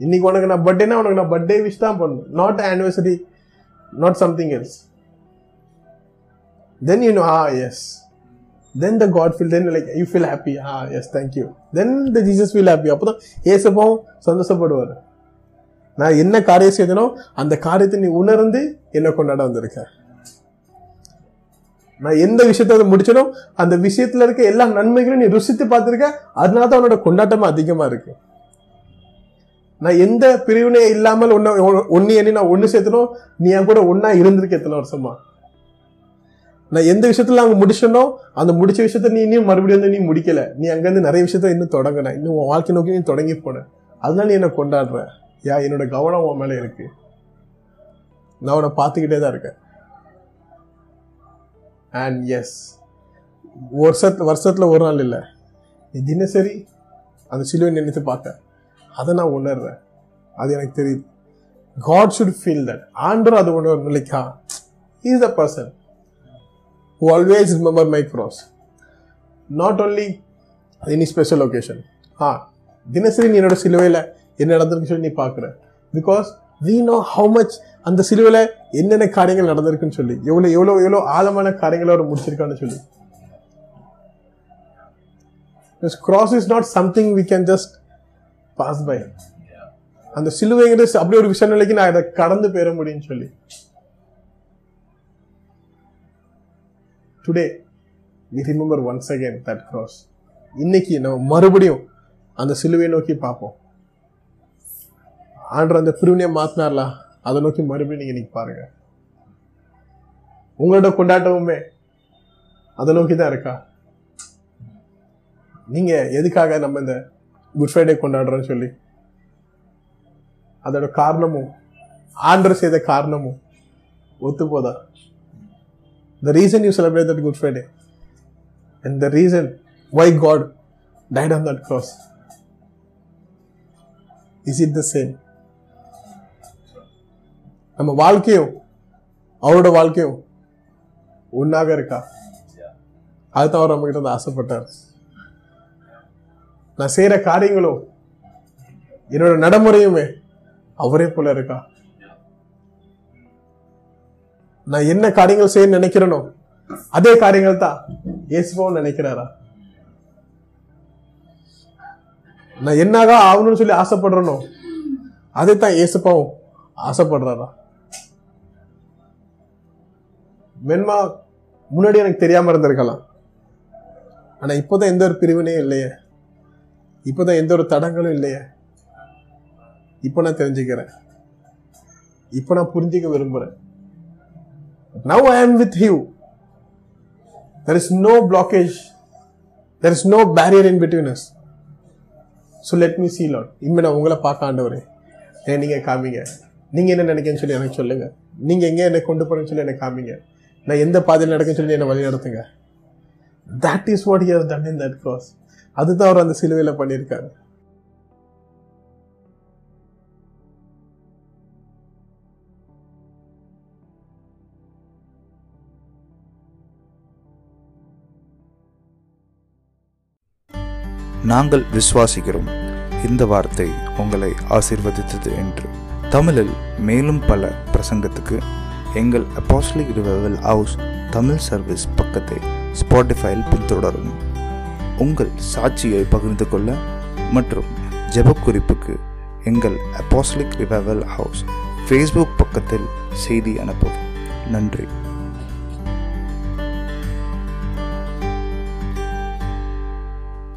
இன்னைக்கு உனக்கு நான் பர்த்டேனா உனக்கு நான் பர்த்டே விஷ் தான் பண்ணணும். Not anniversary not something else then you know uh yes then the God feel then like you feel happy uh yes thank you then the Jesus feel happy அப்போ தான் ஏசப்பாவும் சந்தோஷப்படுவார். நான் என்ன காரியம் செய்தனோ அந்த காரியத்தை நீ உணர்ந்து என்ன கொண்டாட வந்திருக்கேன் நான் எந்த விஷயத்த அதை முடிச்சனோ அந்த விஷயத்துல இருக்க எல்லா நன்மைகளும் நீ ருசித்து பார்த்துருக்க அதனால தான் உன்னோட கொண்டாட்டமா அதிகமா இருக்கு. நான் எந்த பிரிவினையும் இல்லாமல் ஒன்று ஒன்னு எண்ணி நான் ஒன்று சேர்த்தனோ நீ என் கூட ஒன்னா இருந்திருக்க எத்தனை வருஷமா? நான் எந்த விஷயத்துல அங்க முடிச்சனோ அந்த முடிச்ச விஷயத்த நீ இன்னும் மறுபடியும் வந்து நீ முடிக்கல. நீ அங்கேருந்து நிறைய விஷயத்த இன்னும் தொடங்கின. இன்னும் உன் வாழ்க்கை நோக்கி நீ தொடங்கி போன. அதனால நீ என்னை கொண்டாடுற. யா என்னோட கவனம் உன் மேலே இருக்கு. நான் உன்னை பார்த்துக்கிட்டே தான் இருக்கேன். அண்ட் எஸ் வருஷத்து வருஷத்தில் ஒரு நாள் இல்லை. நீ தினசரி அந்த சிலுவை நினைத்து பார்த்த. அதை நான் உணர்றேன். அது எனக்கு தெரியுது. காட் ஷுட் ஃபீல் தட் ஆண்டர் அது உணர்வு like ah is the person who always remember my cross not only any special occasion uh தினசரி நீ என்னோட சிலுவையில் என்ன நடந்திருக்கு சொல்லி நீ பார்க்குற. Because we know how much அந்த சிலுவையில் என்னென்ன காரியங்கள் நடந்திருக்குன்னு சொல்லி. எவ்வளோ எவ்வளோ எவ்வளோ ஆழமான காரியங்களை அவர் முடிச்சிருக்கான்னு சொல்லி. Cross is not something we can just pass by அந்த சிலுவைங்கிறது அப்படி ஒரு விஷயம் நிலைக்கு நான் இதை கடந்து பெற முடியும்னு சொல்லி. Today we remember once again that cross இன்னைக்கு நம்ம மறுபடியும் அந்த சிலுவை நோக்கி பார்ப்போம். ஆண்டர் அந்த பிரிவினையை மாத்தினார்ல? அதை நோக்கி மறுபடியும் நீங்க இன்னைக்கு பாருங்க. உங்களோட கொண்டாட்டமுமே அதை நோக்கி தான் இருக்கா? நீங்க எதுக்காக நம்ம இந்த குட் ஃப்ரைடே கொண்டாடுறோம்னு சொல்லி? அதோட காரணமும் ஆண்டர் செய்த காரணமும் ஒத்து போதா? The reason you celebrate that Good Friday and the reason why God died on that cross is it the same நம்ம வாழ்க்கையும் அவரோட வாழ்க்கையும் ஒன்னாக இருக்கா? அதுதான் அவர் நம்ம கிட்ட வந்து ஆசைப்பட்டார். நான் செய்யற காரியங்களும் என்னோட நடைமுறையுமே அவரே போல இருக்கா? நான் என்ன காரியங்கள் செய்ய நினைக்கிறேனோ அதே காரியங்கள் தான் இயேசுவும் நினைக்கிறாரா? நான் என்னதான் ஆகணும்னு சொல்லி ஆசைப்படுறேனோ அதே தான் இயேசுப்பாவும் ஆசைப்படுறாரா? வெண்மா முன்னாடி எனக்கு தெரியாமல் இருந்திருக்கலாம். ஆனால் இப்போ தான் எந்த ஒரு பிரிவினையும் இல்லையே. இப்போ தான் எந்த ஒரு தடங்களும் இல்லையே. இப்போ நான் தெரிஞ்சுக்கிறேன். இப்போ நான் புரிஞ்சுக்க விரும்புகிறேன் now I am with you there is no blockage there is no barrier in between us so let me see Lord இனிமே நான் உங்களை பார்க்க ஆண்டவர். ஏன் நீங்கள் காமிங்க. நீங்கள் என்ன நினைக்கன்னு சொல்லி எனக்கு சொல்லுங்கள் நீங்கள் எங்கே என்னை கொண்டு போகிறேன்னு சொல்லி எனக்கு காமிங்க. நான் எந்த பாதையில் நடக்குன்னு சொல்லி என்னை வழி நடத்துங்க. That is what here done in that cross. அதுதான் அவர் அந்த சிலுவையில் பண்ணியிருக்காரு. நாங்கள் விசுவாசிக்கிறோம். இந்த வார்த்தை உங்களை ஆசிர்வதித்தது என்று. தமிழில் மேலும் பல பிரசங்கத்துக்கு எங்கள் apostolic revival house Tamil service பக்கத்தை ஸ்பாட்டிஃபைல் பின்தொடரும். உங்கள் சாட்சியை பகிர்ந்து கொள்ள மற்றும் ஜெபக்குறிப்புக்கு எங்கள் அப்பாஸ்லிக் ரிவைவல் ஹவுஸ் ஃபேஸ்புக் பக்கத்தில் செய்தி அனுப்பவும். நன்றி.